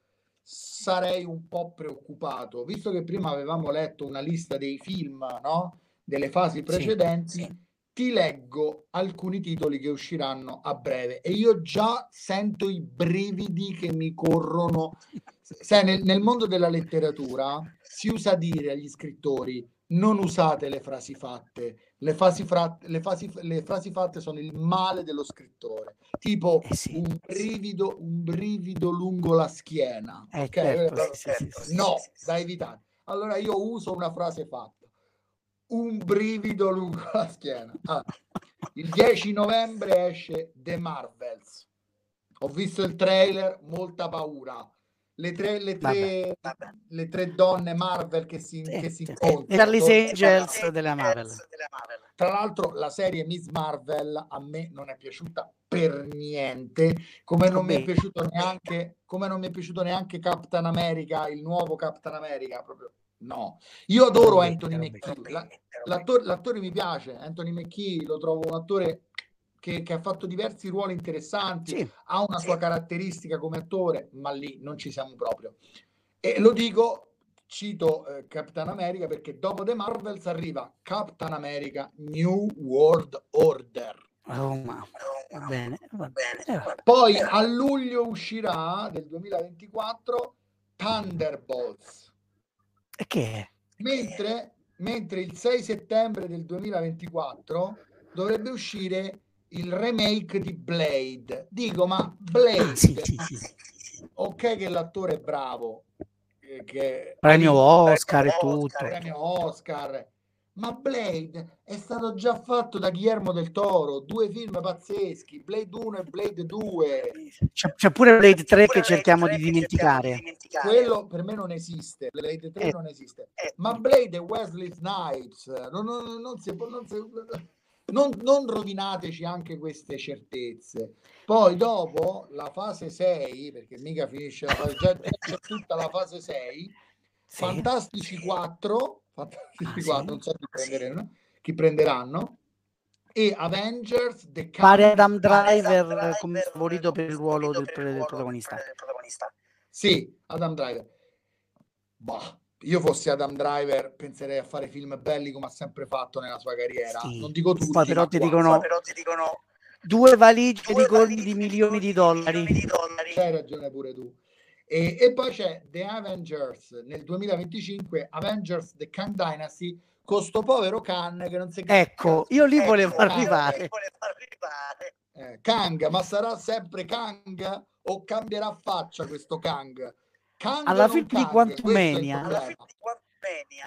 Speaker 2: sarei un po' preoccupato, visto che prima avevamo letto una lista dei film, no? Delle fasi precedenti, sì, sì. ti leggo alcuni titoli che usciranno a breve e io già sento i brividi che mi corrono. Sai, nel, nel mondo della letteratura si usa dire agli scrittori non usate le frasi fatte, le frasi, fra- le, frasi, le frasi, fatte sono il male dello scrittore, tipo eh sì, un, brivido, un brivido lungo la schiena.
Speaker 1: Eh, okay? certo, sì,
Speaker 2: sì, no, da evitare. Allora io uso una frase fatta, un brivido lungo la schiena. Ah, il 10 novembre esce The Marvels. Ho visto il trailer, molta paura. Le tre, le tre, le tre donne Marvel che si,
Speaker 1: Sì,
Speaker 2: che si incontrano.
Speaker 1: Charlie's Angels della Marvel.
Speaker 2: Tra l'altro la serie Miss Marvel a me non è piaciuta per niente, come non mi è piaciuto neanche, come non mi è piaciuto neanche Captain America, il nuovo Captain America, proprio no. Io adoro Anthony la- l'attore, l'attore mi piace, Anthony Mackie lo trovo un attore che, che ha fatto diversi ruoli interessanti,
Speaker 1: Sì,
Speaker 2: ha una sua caratteristica come attore, ma lì non ci siamo proprio. E lo dico, cito eh, Captain America perché dopo The Marvels arriva Captain America New World Order.
Speaker 1: oh, ma va bene, va bene. eh.
Speaker 2: Poi a luglio uscirà del 2024 Thunderbolts,
Speaker 1: E che è?
Speaker 2: mentre, mentre il 6 settembre del 2024 dovrebbe uscire il remake di Blade. Dico, ma Blade,
Speaker 1: Ah, sì, sì, sì.
Speaker 2: ok che l'attore è bravo, eh, che
Speaker 1: Premio Oscar e tutto.
Speaker 2: premio Oscar, ma Blade è stato già fatto da Guillermo del Toro, due film pazzeschi, Blade 1 e Blade 2.
Speaker 1: C'è, c'è pure Blade 3 che cerchiamo di dimenticare.
Speaker 2: Quello per me non esiste, Blade 3
Speaker 1: Eh.
Speaker 2: non esiste. Ma Blade e Wesley Snipes, non, non- non si può- non si- non- non rovinateci anche queste certezze. Poi dopo la fase 6, perché mica finisce la fase, già, c'è tutta la fase 6,
Speaker 1: Sì.
Speaker 2: Fantastici 4, Fantastici
Speaker 1: Ah,
Speaker 2: 4,
Speaker 1: sì?
Speaker 2: non so chi prenderanno, chi prenderanno, e Avengers The
Speaker 1: Pare Adam Driver come favorito per il ruolo del, del protagonista.
Speaker 2: Sì, Adam Driver. Bah, io fossi Adam Driver penserei a fare film belli come ha sempre fatto nella sua carriera.
Speaker 1: Sì.
Speaker 2: Non dico tutti,
Speaker 1: però ti
Speaker 2: quasi.
Speaker 1: dicono due valigie di colpi di milioni di dollari.
Speaker 2: C'hai ragione pure tu. E, e poi c'è The Avengers nel 2025, Avengers The Kang Dynasty, con sto povero Khan che non si
Speaker 1: Ecco, io lì
Speaker 2: Ecco,
Speaker 1: volevo
Speaker 2: Kang.
Speaker 1: arrivare.
Speaker 2: Eh, Kang, ma sarà sempre Kang o cambierà faccia questo Kang?
Speaker 1: Alla fine di? Quantumania-.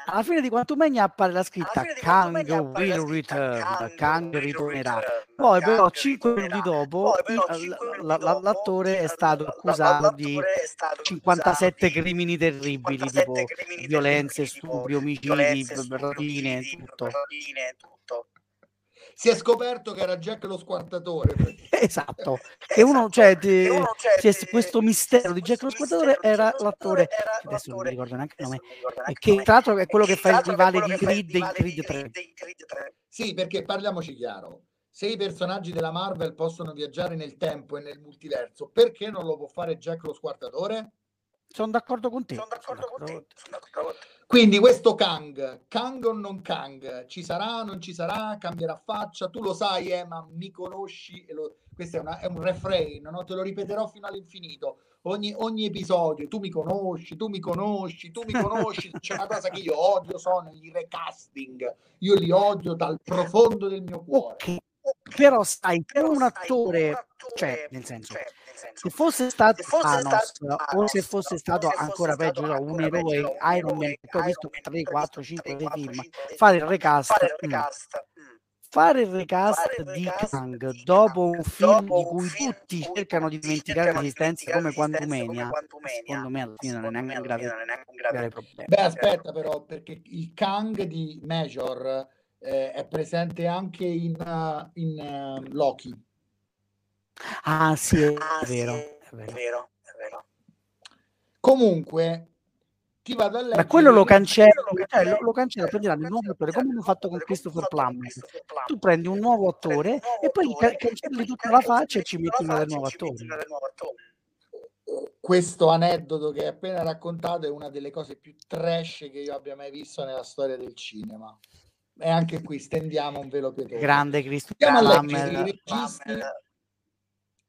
Speaker 1: Alla fine di Quantumania appare la scritta
Speaker 3: Alla fine di
Speaker 1: Kang
Speaker 3: Quantumania appare la
Speaker 1: will
Speaker 3: scritta
Speaker 1: return,
Speaker 3: Kang will
Speaker 1: ritornerà.
Speaker 3: return,
Speaker 1: Poi però
Speaker 3: Kang
Speaker 1: 5 minuti
Speaker 3: ritornerà. Poi però cinque minuti dopo,
Speaker 1: l'attore è stato accusato di
Speaker 3: l'attore è stato
Speaker 1: 57
Speaker 3: accusato di
Speaker 1: crimini terribili,
Speaker 3: 57
Speaker 1: tipo violenze, stupri, omicidi,
Speaker 3: rapine, tutto.
Speaker 2: Si è scoperto che era Jack lo squartatore. (laughs)
Speaker 1: Esatto. Che uno, cioè,
Speaker 3: Esatto.
Speaker 1: di-
Speaker 3: Che uno, cioè, di-
Speaker 1: questo mistero di Jack lo
Speaker 3: di
Speaker 1: era l'attore,
Speaker 3: era
Speaker 1: adesso non mi
Speaker 3: l'attore,
Speaker 1: ricordo neanche il
Speaker 3: adesso
Speaker 1: nome,
Speaker 3: non mi ricordo
Speaker 1: e
Speaker 3: neanche
Speaker 1: che
Speaker 3: il nome,
Speaker 1: tra l'altro è quello che
Speaker 3: che
Speaker 1: fa il
Speaker 3: tra l'altro è
Speaker 1: rivale
Speaker 3: quello
Speaker 1: di
Speaker 3: che fa il rivale di
Speaker 1: 3.
Speaker 3: Creed in Creed 3.
Speaker 2: Sì, perché parliamoci chiaro. Se i personaggi della Marvel possono viaggiare nel tempo e nel multiverso, perché non lo può fare Jack lo squartatore?
Speaker 1: Sono d'accordo con te.
Speaker 3: Sono d'accordo con te. Sono d'accordo con te.
Speaker 2: Quindi questo Kang, Kang o non Kang, ci sarà, non ci sarà, cambierà faccia, tu lo sai, eh, ma mi conosci, e lo- questo è, una- è un refrain, no? te lo ripeterò fino all'infinito, ogni, ogni episodio, tu mi conosci, tu mi conosci, tu mi conosci, (laughs) c'è una cosa che io odio, sono i recasting, io li odio dal profondo del mio cuore.
Speaker 1: Ok, però sai, per un attore, cioè, nel senso,
Speaker 3: cioè, nel senso,
Speaker 1: se fosse stato
Speaker 3: se fosse
Speaker 1: Thanos
Speaker 3: stato
Speaker 1: o se fosse stato
Speaker 3: se fosse
Speaker 1: ancora
Speaker 3: stato
Speaker 1: peggio, no, un eroe Iron Man,
Speaker 3: eroe
Speaker 1: che ho visto
Speaker 3: Iron Man,
Speaker 1: 3,
Speaker 3: che ho
Speaker 1: 4,
Speaker 3: visto
Speaker 1: 5
Speaker 3: 3, 4,
Speaker 1: film,
Speaker 3: 5 film,
Speaker 1: fare il recast,
Speaker 3: fare il recast,
Speaker 1: fare il recast di
Speaker 3: recast
Speaker 1: Kang
Speaker 3: di
Speaker 1: dopo un film
Speaker 3: dopo
Speaker 1: di cui
Speaker 3: film
Speaker 1: tutti cercano di dimenticare l'esistenza come Quantumania, secondo me alla fine non è
Speaker 3: secondo
Speaker 1: neanche
Speaker 3: me
Speaker 1: un
Speaker 3: alla
Speaker 1: grave,
Speaker 3: fine non è neanche un grave
Speaker 1: grave problema.
Speaker 2: Beh, aspetta però, perché il Kang di Major eh, è presente anche in, uh, in uh, Loki.
Speaker 1: Ah sì, è
Speaker 3: Ah, sì,
Speaker 1: vero,
Speaker 3: è
Speaker 1: è vero.
Speaker 3: vero, è vero.
Speaker 2: Comunque, ti vado a leggere...
Speaker 1: Ma quello lo cancella,
Speaker 3: lo
Speaker 1: cioè, lo,
Speaker 3: cancella,
Speaker 1: lo cancella, prenderanno il nuovo attore, come hanno fatto con Christopher Plummer. Tu prendi un nuovo attore e poi ca- cancelli tutta la faccia e ci metti uno del nuovo attore.
Speaker 2: Questo aneddoto che hai appena raccontato è una delle cose più trash che io abbia mai visto nella storia del cinema. E anche qui stendiamo un velo pietoso.
Speaker 1: Grande Christopher
Speaker 2: Andiamo a leggere i
Speaker 1: Plummer.
Speaker 2: registi.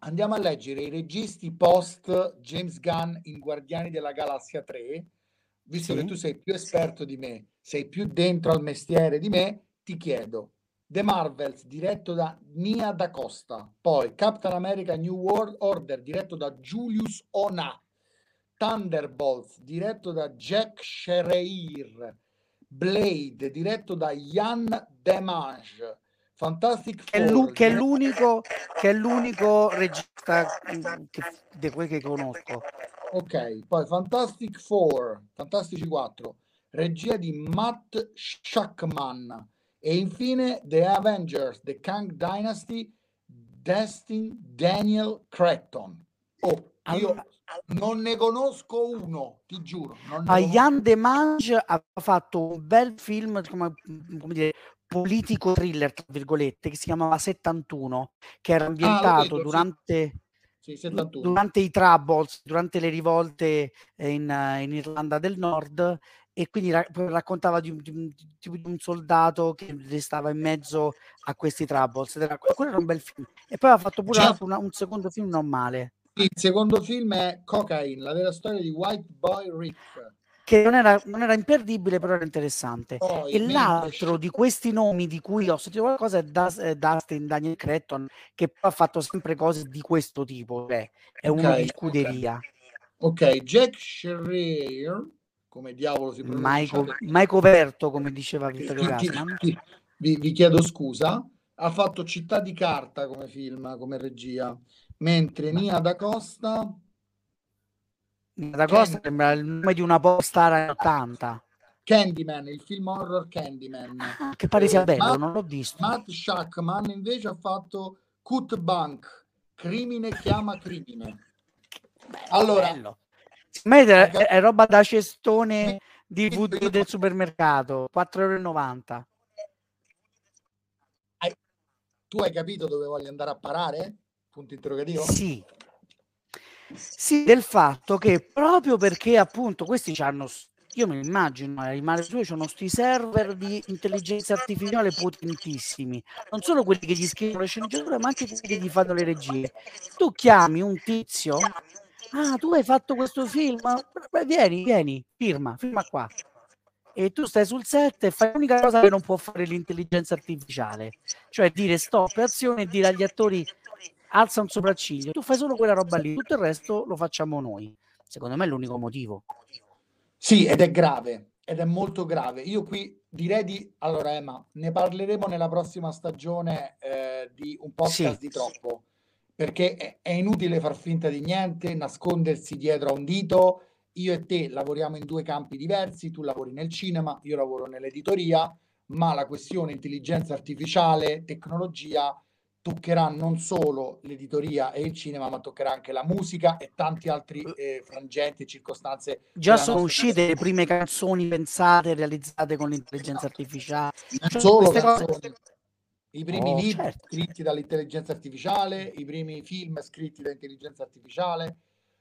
Speaker 2: Andiamo a leggere i registi post James Gunn in Guardiani della Galassia 3. Visto
Speaker 1: Sì.
Speaker 2: che tu sei più esperto di me, sei più dentro al mestiere di me, ti chiedo. The Marvels diretto da Nia Da Costa, poi Captain America New World Order diretto da Julius Ona, Thunderbolts diretto da Jack Schreier, Blade diretto da Jan Demange, Fantastic
Speaker 1: è,
Speaker 2: Four
Speaker 1: lu- che è l'unico, che è l'unico regista mm, che- di quelli che conosco.
Speaker 2: Ok, poi Fantastic Four, Fantastici 4, regia di Matt Schuckman e infine The Avengers, The Kang Dynasty, Destin Daniel Cretton. Oh, io
Speaker 1: Allora,
Speaker 2: non ne conosco uno, ti giuro. Non ne
Speaker 1: a
Speaker 2: conosco-
Speaker 1: Yann Demange ha fatto un bel film come, come dire, politico thriller, tra virgolette, che si chiamava 71, che era ambientato
Speaker 2: vedo, sì.
Speaker 1: durante,
Speaker 2: Sì, 71.
Speaker 1: durante i troubles, durante le rivolte eh, in, eh, in Irlanda del Nord e quindi ra- raccontava di un, di un- di un soldato che stava in mezzo a questi troubles. era- quello era un bel film. E poi ha fatto pure altro una- un secondo film non male.
Speaker 2: Il secondo film è Cocaine, la vera storia di White Boy Rick.
Speaker 1: Che non era, non era imperdibile, però era interessante.
Speaker 2: Poi,
Speaker 1: E l'altro di questi nomi di cui ho sentito qualcosa è Das- eh, Dustin Daniel Cretton, che ha fatto sempre cose di questo tipo, cioè è uno
Speaker 2: Ok,
Speaker 1: di scuderia.
Speaker 2: Ok, Jack Schreier, come diavolo si pronuncia?
Speaker 1: Maico, Maico Verto, come diceva Vittorio Gassman.
Speaker 2: vi, vi chiedo scusa, ha fatto Città di Carta come film, come regia, mentre Nia da Costa,
Speaker 1: Da Costa sembra il nome di una anni 80,
Speaker 2: Candyman, il film horror Candyman.
Speaker 1: Ah, che pare sia
Speaker 2: Eh,
Speaker 1: bello,
Speaker 2: Matt-
Speaker 1: non l'ho visto.
Speaker 2: Matt Shackman invece ha fatto Cut Bank, Crimine chiama crimine.
Speaker 1: Bello,
Speaker 2: allora-
Speaker 1: bello. È, è roba da cestone DVD del supermercato, 4,90 euro.
Speaker 2: Tu hai capito dove voglio andare a parare? Punto interrogativo?
Speaker 1: Sì. Sì, del fatto che proprio perché appunto questi hanno, io mi immagino, eh, i male suoi hanno sti server di intelligenza artificiale potentissimi, non solo quelli che gli scrivono le sceneggiature, ma anche quelli che gli fanno le regie. Tu chiami un tizio, ah, tu hai fatto questo film, Beh, vieni, vieni, firma, firma qua. E tu stai sul set e fai l'unica cosa che non può fare l'intelligenza artificiale, cioè dire stop azione e dire agli attori alza un sopracciglio, tu fai solo quella roba lì, tutto il resto lo facciamo noi. Secondo me è l'unico motivo.
Speaker 2: Sì, ed è grave, ed è molto grave. Io qui direi di... Allora, Emma, ne parleremo nella prossima stagione eh, di un podcast
Speaker 1: Sì.
Speaker 2: di troppo, perché è, è inutile far finta di niente, nascondersi dietro a un dito. Io e te lavoriamo in due campi diversi, tu lavori nel cinema, io lavoro nell'editoria, ma la questione intelligenza artificiale, tecnologia, toccherà non solo l'editoria e il cinema, ma toccherà anche la musica e tanti altri eh, frangenti e circostanze
Speaker 1: Già sono uscite le prime canzoni pensate, realizzate con l'intelligenza artificiale.
Speaker 2: non
Speaker 1: Cioè,
Speaker 2: solo
Speaker 1: queste cose-
Speaker 2: canzoni, i primi
Speaker 1: Oh,
Speaker 2: libri
Speaker 1: certo.
Speaker 2: scritti dall'intelligenza artificiale, i primi film scritti dall'intelligenza artificiale.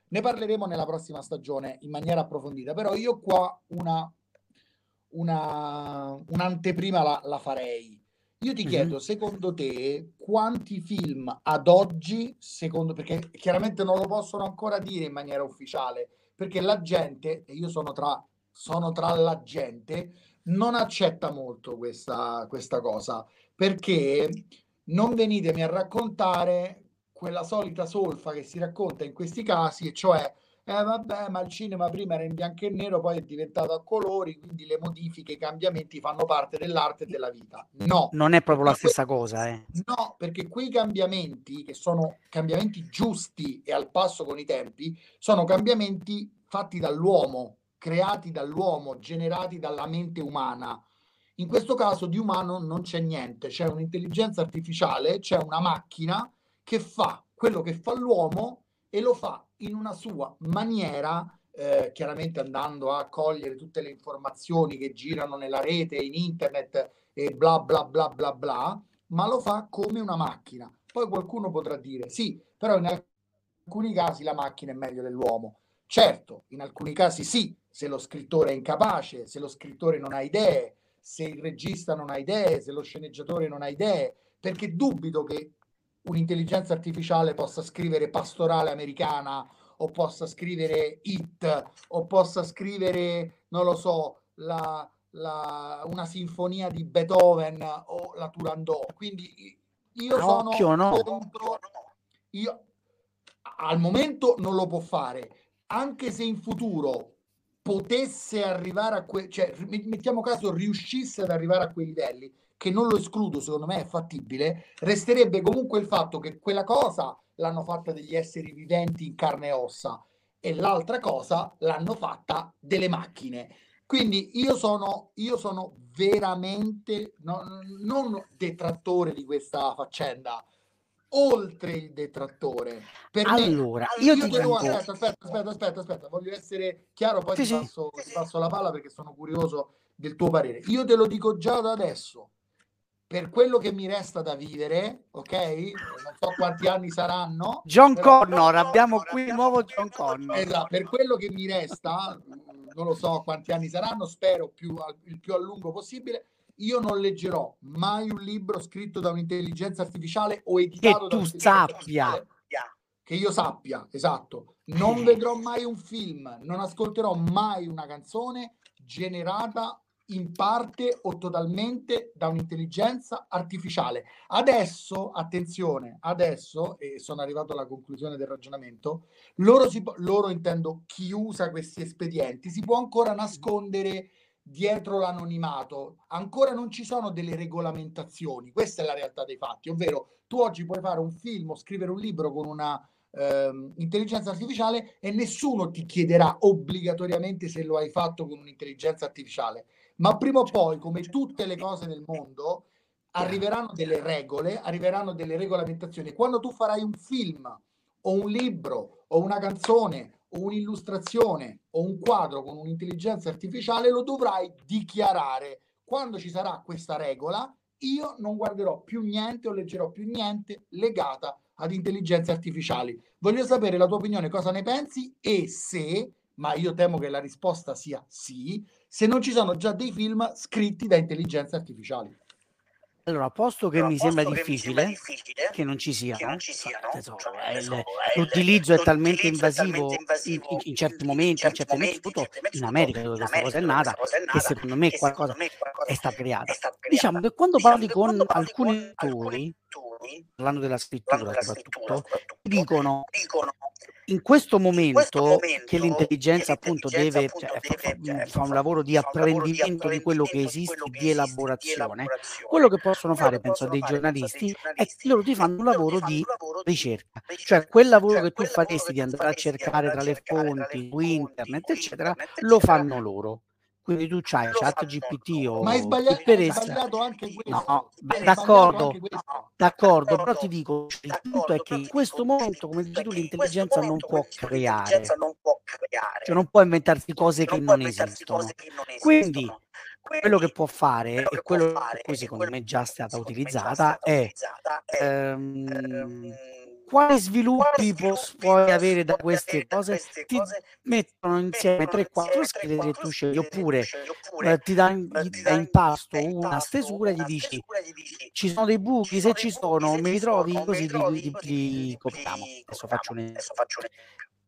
Speaker 2: Ne parleremo nella prossima stagione in maniera approfondita, però io qua una, una, un'anteprima la, la farei. Io ti chiedo, secondo te, quanti film ad oggi, secondo, perché chiaramente non lo possono ancora dire in maniera ufficiale, perché la gente, e io sono tra, sono tra la gente, non accetta molto questa, questa cosa, perché non venitemi a raccontare quella solita solfa che si racconta in questi casi, e cioè, eh vabbè, ma il cinema prima era in bianco e nero, poi è diventato a colori, quindi le modifiche, i cambiamenti fanno parte dell'arte e della vita. No,
Speaker 1: Non è proprio la stessa cosa, eh.
Speaker 2: No, perché quei cambiamenti, che sono cambiamenti giusti e al passo con i tempi, sono cambiamenti fatti dall'uomo, creati dall'uomo, generati dalla mente umana. In questo caso di umano non c'è niente, c'è un'intelligenza artificiale, c'è una macchina che fa quello che fa l'uomo e lo fa in una sua maniera, eh, chiaramente andando a cogliere tutte le informazioni che girano nella rete, in internet e bla bla bla bla bla, ma lo fa come una macchina. Poi qualcuno potrà dire sì, però in alcuni casi la macchina è meglio dell'uomo. Certo, in alcuni casi sì, se lo scrittore è incapace, se lo scrittore non ha idee, se il regista non ha idee, se lo sceneggiatore non ha idee, perché dubito che un'intelligenza artificiale possa scrivere pastorale americana o possa scrivere It o possa scrivere, non lo so, la, la, una sinfonia di Beethoven o la Turandot. Quindi io
Speaker 1: A
Speaker 2: sono
Speaker 1: occhio no.
Speaker 2: contro. Io, al momento non lo può fare, anche se in futuro potesse arrivare a que- cioè mettiamo caso riuscisse ad arrivare a quei livelli che non lo escludo, secondo me è fattibile, resterebbe comunque il fatto che quella cosa l'hanno fatta degli esseri viventi in carne e ossa e l'altra cosa l'hanno fatta delle macchine. Quindi io sono, io sono veramente no, non detrattore di questa faccenda, oltre il detrattore.
Speaker 1: Per allora, me, io, io ti devo...
Speaker 2: Dico... Aspetta, aspetta, aspetta, aspetta, aspetta, voglio essere chiaro, poi sì, ti, passo, sì. ti passo la palla perché sono curioso del tuo parere. Io te lo dico già da adesso per quello che mi resta da vivere, ok? Non so quanti anni saranno.
Speaker 1: John Connor, abbiamo qui il nuovo John Connor.
Speaker 2: Esatto, per quello che mi resta, non lo so quanti anni saranno, spero più, il più a lungo possibile. Io non leggerò mai un libro scritto da un'intelligenza artificiale o editato
Speaker 1: che tu sappia.
Speaker 2: Che io sappia, esatto. Non vedrò mai un film, non ascolterò mai una canzone generata in parte o totalmente da un'intelligenza artificiale. Adesso, attenzione, adesso, e sono arrivato alla conclusione del ragionamento, loro, si, loro intendo chi usa questi espedienti, si può ancora nascondere dietro l'anonimato. Ancora non ci sono delle regolamentazioni, questa è la realtà dei fatti, ovvero tu oggi puoi fare un film o scrivere un libro con una Uh, intelligenza artificiale e nessuno ti chiederà obbligatoriamente se lo hai fatto con un'intelligenza artificiale ma prima o poi, come tutte le cose nel mondo, arriveranno delle regole, arriveranno delle regolamentazioni. Quando tu farai un film o un libro o una canzone o un'illustrazione o un quadro con un'intelligenza artificiale, lo dovrai dichiarare. Quando ci sarà questa regola, io non guarderò più niente o leggerò più niente legata ad intelligenze artificiali. Voglio sapere la tua opinione, cosa ne pensi e se, ma io temo che la risposta sia sì, se non ci sono già dei film scritti da intelligenze artificiali.
Speaker 1: Allora, posto che, allora, mi, sembra che difficile, mi sembra difficile che non ci non ci siano cioè, cioè, l'utilizzo è talmente invasivo, invasivo in, in, certi momenti, in certi momenti, soprattutto in America dove questa cosa è nata, che secondo me qualcosa è stata creata. Diciamo che quando parli con alcuni autori, parlando della scrittura soprattutto, dicono in questo momento, questo momento che l'intelligenza appunto deve, appunto cioè, deve fa, fa, un lavoro di apprendimento di quello che esiste, di elaborazione, quello che possono fare, penso, dei giornalisti è che loro ti fanno un lavoro di ricerca, cioè quel lavoro cioè, che tu faresti di andare a cercare tra le fonti, su internet, eccetera, lo fanno loro. Quindi tu c'hai chat GPT o
Speaker 2: ma hai sbagliato, hai sbagliato anche questo.
Speaker 1: No, d'accordo, d'accordo, però ti dico, il punto è che in questo momento, come dici tu, l'intelligenza non può creare. Cioè non può inventarsi cose che non esistono. Quindi quello che può fare e quello per cui secondo me è già stata utilizzata è ehm, ehm quali sviluppi puoi avere da queste cose? Ti mettono insieme 3-4 schede e tu scegli, oppure eh, ti dà in, in pasto una stesura e gli dici ci sono dei buchi, se ci sono me li trovi così li, copriamo. Adesso faccio un (laughs)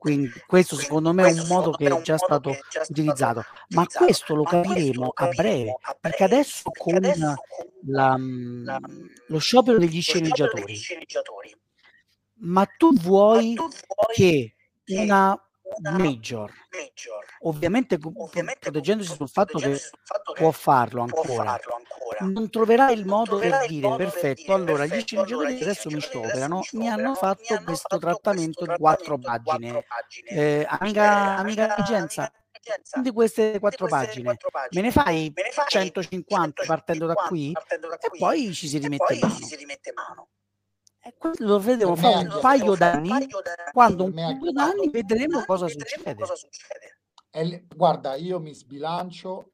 Speaker 1: quindi questo secondo me è un modo che è già stato utilizzato, ma questo lo capiremo a breve, perché adesso con la, lo sciopero degli sceneggiatori ma tu vuoi, ma tu vuoi che, una, una major, major, ovviamente, ovviamente proteggendosi sul fatto che, fatto può farlo ancora, farlo ancora. non troverai il modo per dire modo perfetto, dire, allora gli sceneggiatori che adesso mi scioperano. mi hanno fatto mi questo trattamento di quattro pagine, eh, amica, amica licenza di queste quattro pagine, me ne fai 150 partendo da qui, e poi ci si rimette mano. Questo lo vedremo fra un paio d'anni, quando un paio d'anni. vedremo cosa succede.
Speaker 2: È, guarda, io mi sbilancio.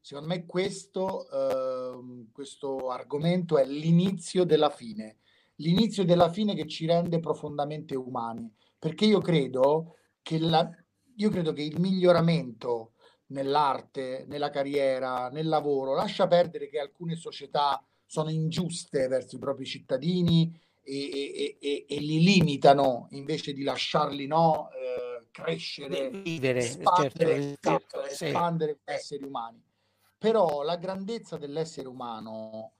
Speaker 2: Secondo me questo, eh, questo argomento è l'inizio della fine, l'inizio della fine che ci rende profondamente umani, perché io credo che, la, io credo che il miglioramento nell'arte, nella carriera, nel lavoro, lascia perdere che alcune società sono ingiuste verso i propri cittadini e, e, e, li limitano invece di lasciarli no, eh, crescere,
Speaker 1: vivere,
Speaker 2: espandere, certo, sì. espandere esseri umani. Però la grandezza dell'essere umano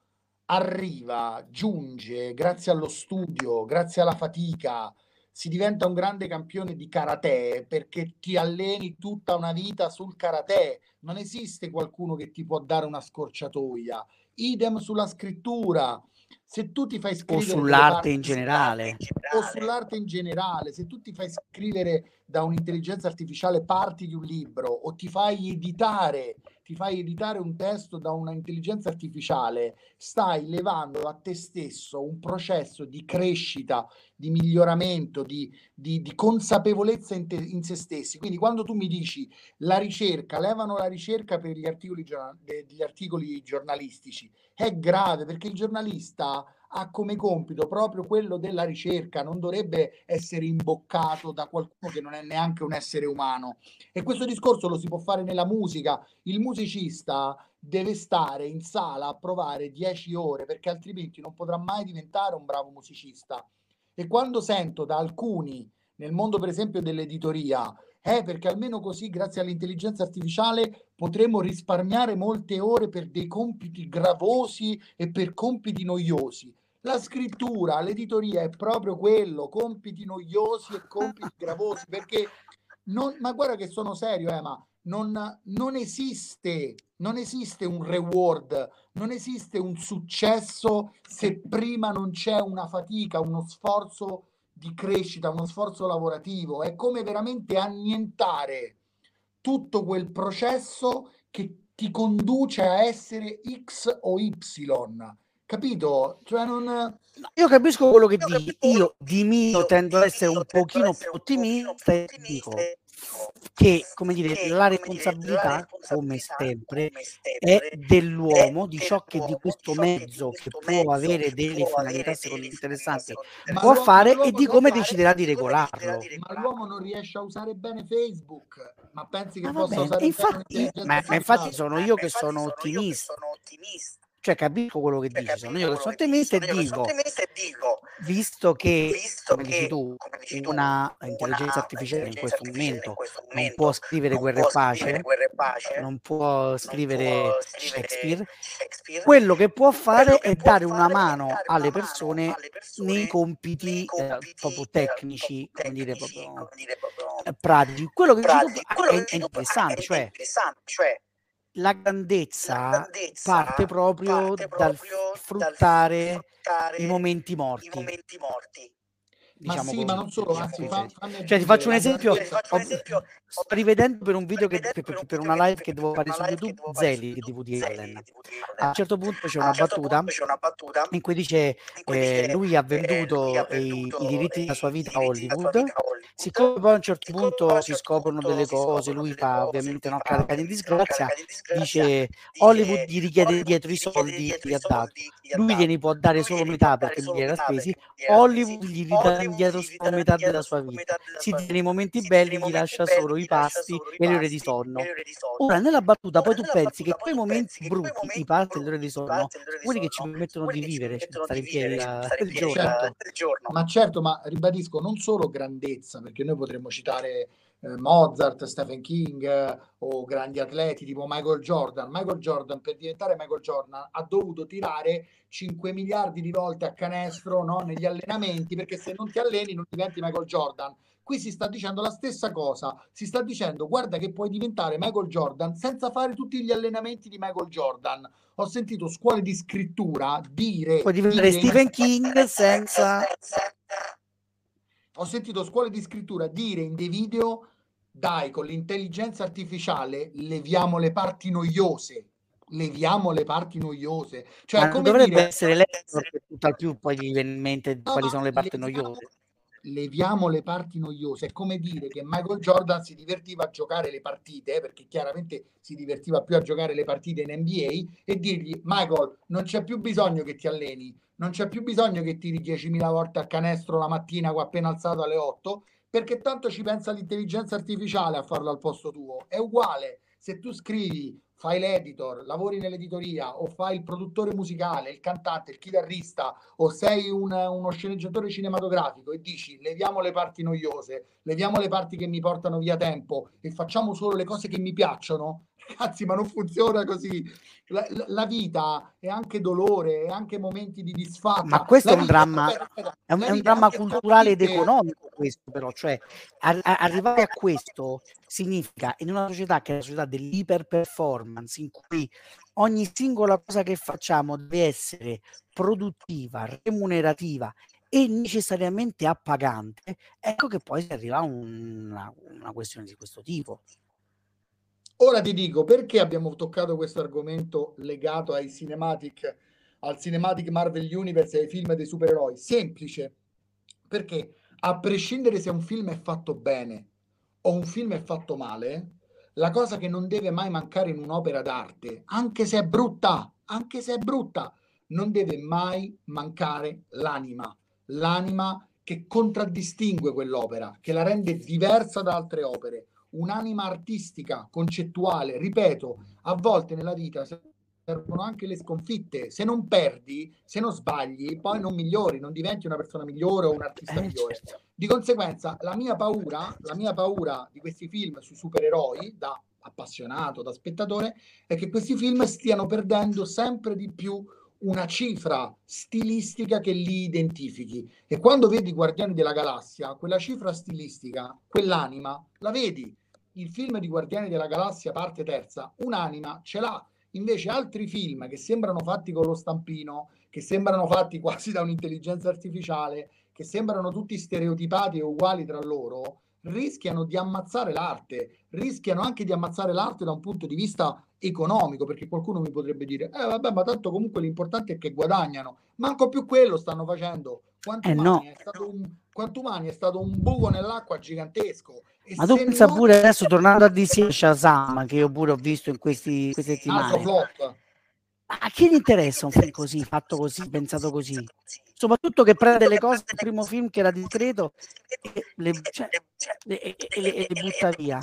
Speaker 2: arriva, giunge grazie allo studio, grazie alla fatica, si diventa un grande campione di karate perché ti alleni tutta una vita sul karate. Non esiste qualcuno che ti può dare una scorciatoia. Idem sulla scrittura se tu ti fai
Speaker 1: O
Speaker 2: scrivere delle
Speaker 1: sull'arte in generale.
Speaker 2: o sull'arte in generale, se tu ti fai scrivere da un'intelligenza artificiale parti di un libro o ti fai editare, ti fai editare un testo da un'intelligenza artificiale, stai levando a te stesso un processo di crescita, di miglioramento, di, di- di consapevolezza in, te- in se stessi. Quindi quando tu mi dici la ricerca, levano la ricerca per gli articoli, degli articoli giornalistici, è grave perché il giornalista ha come compito proprio quello della ricerca, non dovrebbe essere imboccato da qualcuno che non è neanche un essere umano. E questo discorso lo si può fare nella musica. Il musicista deve stare in sala a provare 10 ore perché altrimenti non potrà mai diventare un bravo musicista. E quando sento da alcuni nel mondo per esempio dell'editoria, eh, perché almeno così grazie all'intelligenza artificiale potremo risparmiare molte ore per dei compiti gravosi e per compiti noiosi. La scrittura, l'editoria è proprio quello, compiti noiosi e compiti (laughs) gravosi, perché non, ma guarda che sono serio, eh, ma non, non esiste, non esiste un reward, non esiste un successo se prima non c'è una fatica, uno sforzo di crescita, uno sforzo lavorativo. È come veramente annientare tutto quel processo che ti conduce a essere X o Y. Capito? Cioè non...
Speaker 1: Io capisco quello che dici, io di mio tendo ad essere un pochino più ottimista e dico che, come dire, la responsabilità, come sempre, è dell'uomo, di ciò che di questo mezzo, che può avere delle finalità secondo me interessanti,
Speaker 2: Ma
Speaker 1: può fare e di come deciderà di regolarlo.
Speaker 2: Ma l'uomo non riesce a usare bene Facebook, ma pensi che
Speaker 1: Ma va
Speaker 2: possa
Speaker 1: bene,
Speaker 2: usare bene
Speaker 1: infatti,
Speaker 2: un'intelligenza
Speaker 1: ma, ma infatti
Speaker 2: artificiale?
Speaker 1: sono io che sono ottimista, cioè capisco quello che dici, sono io che sono ottimista e dico, visto che,
Speaker 3: Visto
Speaker 1: come dici
Speaker 3: che,
Speaker 1: tu,
Speaker 3: come dici tu,
Speaker 1: una
Speaker 3: una
Speaker 1: intelligenza artificiale in questo momento
Speaker 3: in questo
Speaker 1: non
Speaker 3: momento
Speaker 1: può scrivere
Speaker 3: non
Speaker 1: guerra e
Speaker 3: può
Speaker 1: pace,
Speaker 3: scrivere guerra e pace,
Speaker 1: non può
Speaker 3: non
Speaker 1: scrivere
Speaker 3: può
Speaker 1: Shakespeare,
Speaker 3: Shakespeare,
Speaker 1: quello che può fare
Speaker 3: che
Speaker 1: è
Speaker 3: può
Speaker 1: dare una
Speaker 3: fare è
Speaker 1: mano
Speaker 3: dare
Speaker 1: alle
Speaker 3: una mano
Speaker 1: persone
Speaker 3: alle persone
Speaker 1: nei compiti,
Speaker 3: nei
Speaker 1: eh,
Speaker 3: compiti,
Speaker 1: proprio
Speaker 3: eh,
Speaker 1: tecnici,
Speaker 3: proprio
Speaker 1: come dire,
Speaker 3: tecnici,
Speaker 1: proprio
Speaker 3: come dire, proprio
Speaker 1: eh, pratici. Quello che dici tu è,
Speaker 3: dici
Speaker 1: interessante,
Speaker 3: è
Speaker 1: cioè
Speaker 3: interessante, cioè
Speaker 1: la
Speaker 3: la
Speaker 1: grandezza
Speaker 3: grandezza
Speaker 1: parte proprio
Speaker 3: parte
Speaker 1: dal
Speaker 3: proprio dal
Speaker 1: sfruttare
Speaker 3: sfruttare
Speaker 1: i momenti
Speaker 3: i
Speaker 1: morti.
Speaker 3: momenti morti.
Speaker 2: Ma
Speaker 1: Diciamo
Speaker 2: sì,
Speaker 1: così,
Speaker 2: ma non solo,
Speaker 1: diciamo
Speaker 2: anzi, fa-
Speaker 1: Cioè, ti faccio un esempio,
Speaker 3: faccio un esempio,
Speaker 1: sto rivedendo per un video che, per,
Speaker 3: per
Speaker 1: per una live che devo fare su
Speaker 3: una
Speaker 1: YouTube, Zeli di
Speaker 3: Zeli
Speaker 1: Allen. A un certo punto c'è una
Speaker 3: certo
Speaker 1: battuta
Speaker 3: punto c'è una battuta
Speaker 1: in cui dice eh,
Speaker 3: dice,
Speaker 1: lui ha
Speaker 3: eh,
Speaker 1: venduto,
Speaker 3: ha
Speaker 1: i, i diritti della sua vita a Hollywood. Siccome poi a un certo punto
Speaker 3: un
Speaker 1: si scoprono delle cose, lui fa ovviamente
Speaker 3: fa
Speaker 1: carica di disgrazia, dice Hollywood gli richiede dietro i
Speaker 3: gli
Speaker 1: soldi che gli ha dato.
Speaker 3: gli
Speaker 1: Lui gliene può dare solo metà perché lui era spesi. Hollywood gli ridà indietro metà
Speaker 3: indietro
Speaker 1: della sua
Speaker 3: solo
Speaker 1: vita.
Speaker 3: metà della
Speaker 1: Si
Speaker 3: sua
Speaker 1: tiene i
Speaker 3: vita.
Speaker 1: momenti
Speaker 3: Si tiene i
Speaker 1: belli, gli
Speaker 3: momenti
Speaker 1: lascia
Speaker 3: belli,
Speaker 1: solo i
Speaker 3: gli lascia
Speaker 1: pasti
Speaker 3: solo i
Speaker 1: e le ore di
Speaker 3: pasti
Speaker 1: sonno.
Speaker 3: e le ore di sonno.
Speaker 1: Ora, nella battuta,
Speaker 3: Ora,
Speaker 1: poi tu pensi che quei momenti brutti, i
Speaker 3: momenti
Speaker 1: pasti e le ore
Speaker 3: brutti,
Speaker 1: di
Speaker 3: i
Speaker 1: sonno,
Speaker 3: pasti e le ore di
Speaker 1: quelli che ci
Speaker 3: sonno,
Speaker 1: permettono di
Speaker 3: quelli che ci
Speaker 1: vivere, stare
Speaker 3: di
Speaker 1: in piedi
Speaker 3: in
Speaker 1: il giorno.
Speaker 2: Ma certo, ma ribadisco, non solo grandezza, perché noi potremmo citare Mozart, Stephen King eh, o grandi atleti tipo Michael Jordan. Michael Jordan per diventare Michael Jordan ha dovuto tirare 5 miliardi di volte a canestro no, negli allenamenti, perché se non ti alleni non diventi Michael Jordan. Qui si sta dicendo la stessa cosa, si sta dicendo guarda che puoi diventare Michael Jordan senza fare tutti gli allenamenti di Michael Jordan. Ho sentito scuole di scrittura dire...
Speaker 1: Puoi diventare
Speaker 2: dire-
Speaker 1: Stephen King senza...
Speaker 2: ho sentito scuole di scrittura dire in dei video dai con l'intelligenza artificiale leviamo le parti noiose leviamo le parti noiose cioè
Speaker 1: Ma
Speaker 2: come
Speaker 1: dovrebbe
Speaker 2: dire
Speaker 1: essere letto che tutt'al più poi gli viene in mente
Speaker 2: No,
Speaker 1: quali sono le parti noiose.
Speaker 2: Leviamo le parti noiose. È come dire che Michael Jordan si divertiva a giocare le partite eh, perché chiaramente si divertiva più a giocare le partite in NBA e dirgli Michael non c'è più bisogno che ti alleni non c'è più bisogno che tiri 10.000 volte a canestro la mattina appena alzato alle 8 perché tanto ci pensa l'intelligenza artificiale a farlo al posto tuo. È uguale se tu scrivi fai l'editor, lavori nell'editoria o fai il produttore musicale, il cantante, il chitarrista o sei un- uno sceneggiatore cinematografico e dici leviamo le parti noiose, leviamo le parti che mi portano via tempo e facciamo solo le cose che mi piacciono, Ragazzi, ma non funziona così. La, la- vita è anche dolore, è anche momenti di disfatta.
Speaker 1: Ma questo è un dramma, è un, è un dramma culturale ed economico questo però, cioè a- arrivare a questo significa in una società che è la società dell'iperperformance in cui ogni singola cosa che facciamo deve essere produttiva, remunerativa e necessariamente appagante, ecco che poi si arriva a una, una questione di questo tipo.
Speaker 2: Ora ti dico perché abbiamo toccato questo argomento legato ai cinematic, al cinematic Marvel Universe e ai film dei supereroi. Semplice, perché a prescindere se un film è fatto bene o un film è fatto male, la cosa che non deve mai mancare in un'opera d'arte, anche se è brutta, anche se è brutta, non deve mai mancare l'anima, l'anima che contraddistingue quell'opera, che la rende diversa da altre opere un'anima artistica, concettuale, ripeto, a volte nella vita servono anche le sconfitte. Se non perdi, se non sbagli, poi non migliori, non diventi una persona migliore o un artista
Speaker 1: Eh,
Speaker 2: migliore.
Speaker 1: certo.
Speaker 2: Di conseguenza, la mia paura, la mia paura di questi film sui supereroi, da appassionato, da spettatore, è che questi film stiano perdendo sempre di più una cifra stilistica che li identifichi. E quando vedi Guardiani della Galassia, quella cifra stilistica, quell'anima, la vedi. Il film di Guardiani della Galassia, parte terza, un'anima ce l'ha. Invece altri film che sembrano fatti con lo stampino, che sembrano fatti quasi da un'intelligenza artificiale, che sembrano tutti stereotipati e uguali tra loro, rischiano di ammazzare l'arte, rischiano anche di ammazzare l'arte da un punto di vista economico, perché qualcuno mi potrebbe dire, eh vabbè, ma tanto comunque l'importante è che guadagnano, manco più quello stanno facendo. Quantumani,
Speaker 1: Eh, no.
Speaker 2: è, stato un, Quantumani è stato un buco nell'acqua gigantesco. E
Speaker 1: Ma tu pensa
Speaker 2: non-
Speaker 1: pure adesso tornando a DC Shazam, che io pure ho visto in questi, queste
Speaker 2: un altro
Speaker 1: settimane.
Speaker 2: flop.
Speaker 1: Ma a chi gli interessa un film così, fatto così, pensato così? Soprattutto che prende le cose del primo film che era discreto e le, cioè, le- e le butta via.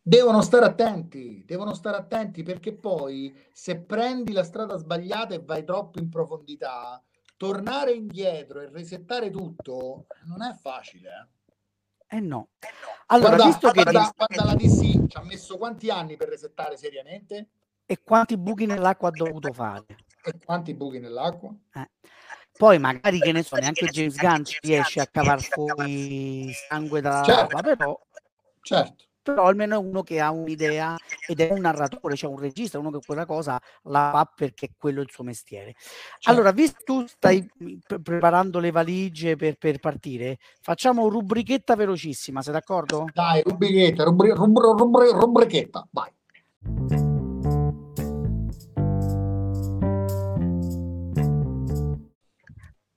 Speaker 2: Devono stare attenti, devono stare attenti perché poi se prendi la strada sbagliata e vai troppo in profondità, tornare indietro e resettare tutto non è facile. eh.
Speaker 1: Eh no. Allora,
Speaker 2: guarda,
Speaker 1: visto che
Speaker 2: guarda, guarda la DC ci ha messo quanti anni per resettare seriamente
Speaker 1: e quanti buchi nell'acqua ha dovuto fare?
Speaker 2: e quanti buchi nell'acqua?
Speaker 1: Poi magari che ne so, neanche James Gunn ci riesce a cavar fuori sangue dalla
Speaker 2: Certo.
Speaker 1: però,
Speaker 2: Certo.
Speaker 1: però almeno è uno che ha un'idea ed è un narratore, cioè un regista, uno che quella cosa la fa perché quello è il suo mestiere.
Speaker 2: certo.
Speaker 1: Allora, visto che tu stai pre- preparando le valigie per, per partire, facciamo rubrichetta velocissima, sei d'accordo?
Speaker 2: Dai, rubrichetta, rubri, rubri, rubri- rubrichetta, vai.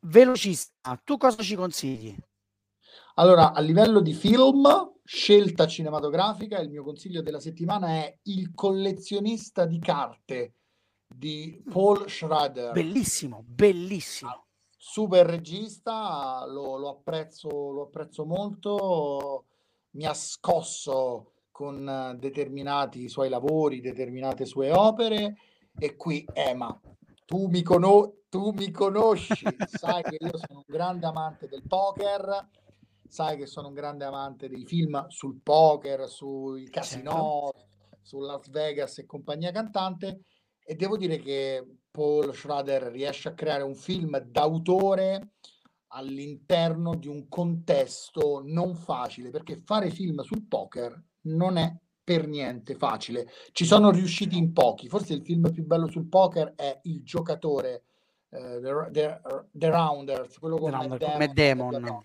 Speaker 1: Velocissima, tu cosa ci consigli?
Speaker 2: Allora, a livello di film, scelta cinematografica, il mio consiglio della settimana è Il collezionista di carte di Paul Schrader.
Speaker 1: Bellissimo, bellissimo.
Speaker 2: Super regista, lo, lo apprezzo, lo apprezzo molto, mi ha scosso con determinati suoi lavori, determinate sue opere e qui Ema, tu mi, cono- tu mi conosci, sai che io sono un grande amante del poker, sai che sono un grande amante dei film sul poker, sui casinò, su Las Vegas e compagnia cantante. E devo dire che Paul Schrader riesce a creare un film d'autore all'interno di un contesto non facile, perché fare film sul poker non è per niente facile. Ci sono riusciti in pochi. Forse il film più bello sul poker è Il giocatore, eh, The, The- The Rounders, quello con Matt Damon,
Speaker 1: Damon.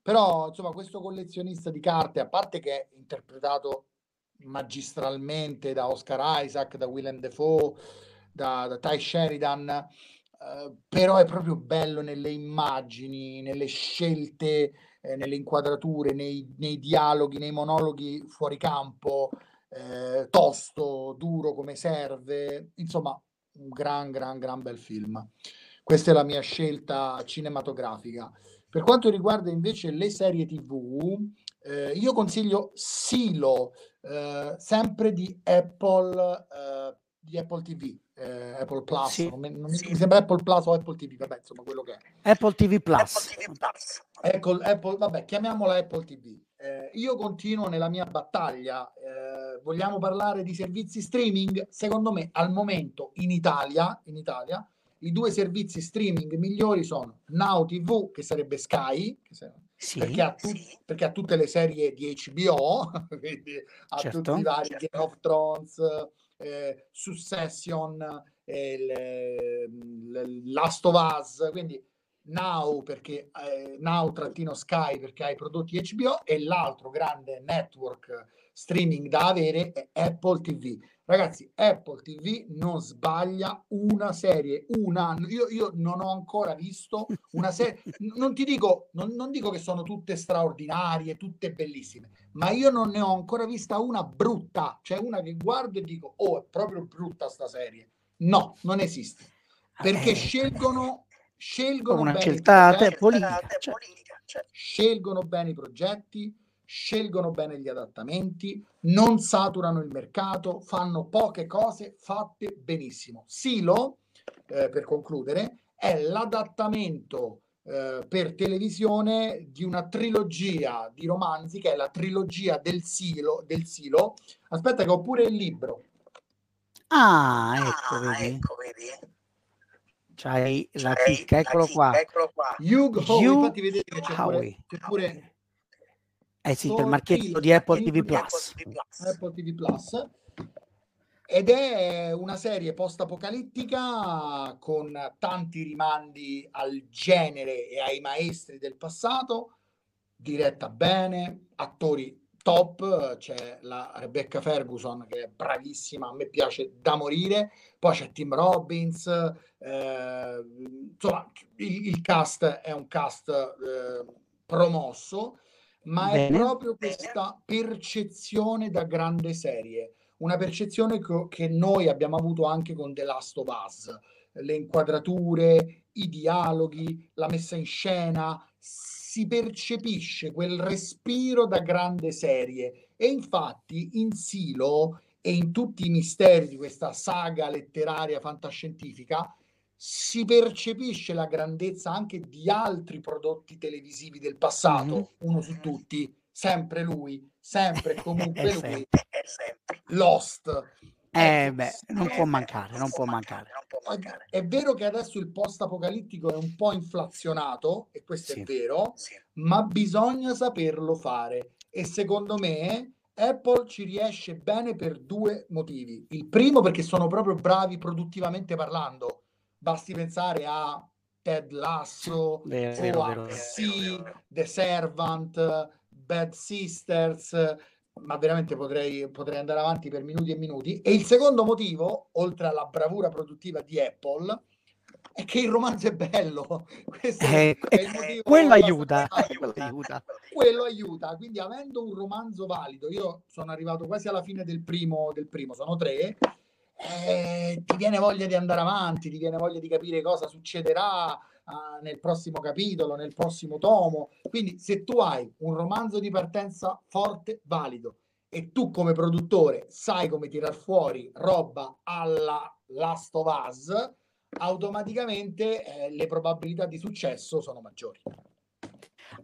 Speaker 2: Però, insomma, questo collezionista di carte, a parte che è interpretato magistralmente da Oscar Isaac, da Willem Dafoe, da, da Ty Sheridan, eh, però è proprio bello nelle immagini, nelle scelte, eh, nelle inquadrature, nei, nei dialoghi, nei monologhi fuori campo, eh, tosto, duro come serve, insomma, un gran, gran, gran bel film. Questa è la mia scelta cinematografica. Per quanto riguarda invece le serie TV, eh, io consiglio Silo, eh, sempre di Apple, eh, di Apple TV, eh, Apple Plus,
Speaker 1: Sì.
Speaker 2: non mi, non mi- mi sembra Apple Plus o Apple TV, vabbè, insomma, quello che è.
Speaker 1: Apple TV Plus.
Speaker 2: Apple, Apple, vabbè, chiamiamola Apple TV. Eh, io continuo nella mia battaglia. Eh, vogliamo parlare di servizi streaming? Secondo me, al momento in Italia, in Italia i due servizi streaming migliori sono Now TV, che sarebbe Sky, che sarebbe,
Speaker 1: Sì,
Speaker 2: perché, ha tu- perché ha tutte le serie di HBO, (laughs) quindi ha
Speaker 1: Certo.
Speaker 2: tutti i vari
Speaker 3: Certo.
Speaker 2: Game of Thrones, eh, Succession, eh, il- Last of Us, quindi Now perché eh, Now trattino Sky perché ha i prodotti HBO e l'altro grande network streaming da avere è Apple TV. Ragazzi, Apple TV non sbaglia una serie, una, io, io non ho ancora visto una serie, (laughs) non ti dico, non, non dico che sono tutte straordinarie, tutte bellissime, ma io non ne ho ancora vista una brutta, cioè una che guardo e dico, oh, è proprio brutta sta serie. No, non esiste, perché
Speaker 1: Eh,
Speaker 2: scelgono, scelgono
Speaker 1: una
Speaker 2: bene i
Speaker 1: scelta te-
Speaker 2: progetti,
Speaker 1: politica,
Speaker 3: Te-
Speaker 1: cioè.
Speaker 3: politica, cioè.
Speaker 2: scelgono bene i progetti, scelgono bene gli adattamenti, non saturano il mercato, fanno poche cose fatte benissimo. Silo, eh, per concludere, è l'adattamento eh, per televisione di una trilogia di romanzi che è la trilogia del Silo. Del Silo. Aspetta che ho pure il libro.
Speaker 1: Ah, ecco,
Speaker 3: Ah,
Speaker 1: vedi?
Speaker 3: ecco, vedi?
Speaker 1: C'hai la chicca, eccolo.
Speaker 3: Eccolo qua.
Speaker 2: Hugh Howey,
Speaker 1: Hugh
Speaker 2: infatti vedete che c'è pure, c'è pure
Speaker 1: Eh sì, c'è il marchetto di Apple. TV Plus.
Speaker 2: Apple TV Plus ed è una serie post-apocalittica con tanti rimandi al genere e ai maestri del passato, diretta bene, attori top, c'è la Rebecca Ferguson che è bravissima, a me piace da morire, poi c'è Tim Robbins, eh, insomma il, il cast è un cast eh, promosso, ma è
Speaker 1: Bene.
Speaker 2: proprio questa percezione da grande serie, una percezione co- che noi abbiamo avuto anche con The Last of Us, le inquadrature, i dialoghi, la messa in scena, si percepisce quel respiro da grande serie e infatti in Silo e in tutti i misteri di questa saga letteraria fantascientifica si percepisce la grandezza anche di altri prodotti televisivi del passato,
Speaker 1: Mhm.
Speaker 2: uno su tutti, sempre lui, sempre (laughs) comunque lui,
Speaker 1: sempre.
Speaker 2: Lost.
Speaker 1: Eh
Speaker 2: Ecco,
Speaker 1: beh, non può mancare, non può mancare.
Speaker 2: è vero che adesso il post-apocalittico è un po' inflazionato, e questo
Speaker 1: Sì.
Speaker 2: è vero,
Speaker 3: Sì.
Speaker 2: ma bisogna saperlo fare e secondo me Apple ci riesce bene per due motivi. Il primo perché sono proprio bravi produttivamente parlando. Basti pensare a Ted Lasso
Speaker 1: Vero,
Speaker 2: o
Speaker 1: vero,
Speaker 2: a
Speaker 1: vero, vero.
Speaker 2: The Servant, Bad Sisters, ma veramente potrei, potrei andare avanti per minuti e minuti. E il secondo motivo, oltre alla bravura produttiva di Apple, è che il romanzo è bello. (laughs) Questo
Speaker 1: Eh,
Speaker 2: è il motivo
Speaker 1: quello aiuta, (laughs) (laughs) quello aiuta.
Speaker 2: quello aiuta. Quindi, avendo un romanzo valido, io sono arrivato quasi alla fine del primo, del primo sono tre. Eh, ti viene voglia di andare avanti, ti viene voglia di capire cosa succederà ah, nel prossimo capitolo, nel prossimo tomo. Quindi, se tu hai un romanzo di partenza forte, valido, e tu come produttore sai come tirar fuori roba alla Last of Us, automaticamente eh, le probabilità di successo sono maggiori.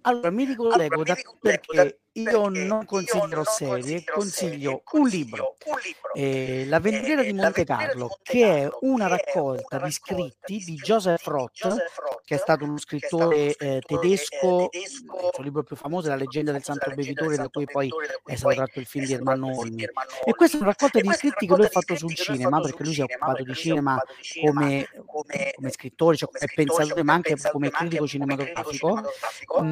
Speaker 1: Allora, mi ricollego
Speaker 3: Allora,
Speaker 1: da-
Speaker 3: mi
Speaker 1: perché
Speaker 3: da-
Speaker 1: io
Speaker 3: perché
Speaker 1: non
Speaker 3: io
Speaker 1: considero
Speaker 3: non
Speaker 1: serie,
Speaker 3: considero
Speaker 1: consiglio
Speaker 3: serie,
Speaker 1: un libro.
Speaker 3: consiglio un libro.
Speaker 1: Eh, La
Speaker 3: Eh,
Speaker 1: di
Speaker 3: La
Speaker 1: Monte
Speaker 3: vendiera di
Speaker 1: Carlo,
Speaker 3: Monte
Speaker 1: che è
Speaker 3: Carlo,
Speaker 1: una
Speaker 3: che è
Speaker 1: raccolta
Speaker 3: una
Speaker 1: di
Speaker 3: raccolta
Speaker 1: scritti
Speaker 3: di scritti
Speaker 1: Joseph
Speaker 3: di
Speaker 1: Roth,
Speaker 3: Joseph Roth,
Speaker 1: che è stato uno scrittore eh,
Speaker 3: scrittore, eh,
Speaker 1: tedesco, il suo libro più famoso è La leggenda del santo bevitore, da cui poi è stato tratto il film di Ermanno Olmi. E questa è una raccolta di scritti che lui ha fatto sul cinema, perché lui si è occupato di cinema come,
Speaker 3: come-
Speaker 1: scrittore, cioè
Speaker 3: come
Speaker 1: pensatore,
Speaker 3: come
Speaker 1: ma anche come critico cinematografico.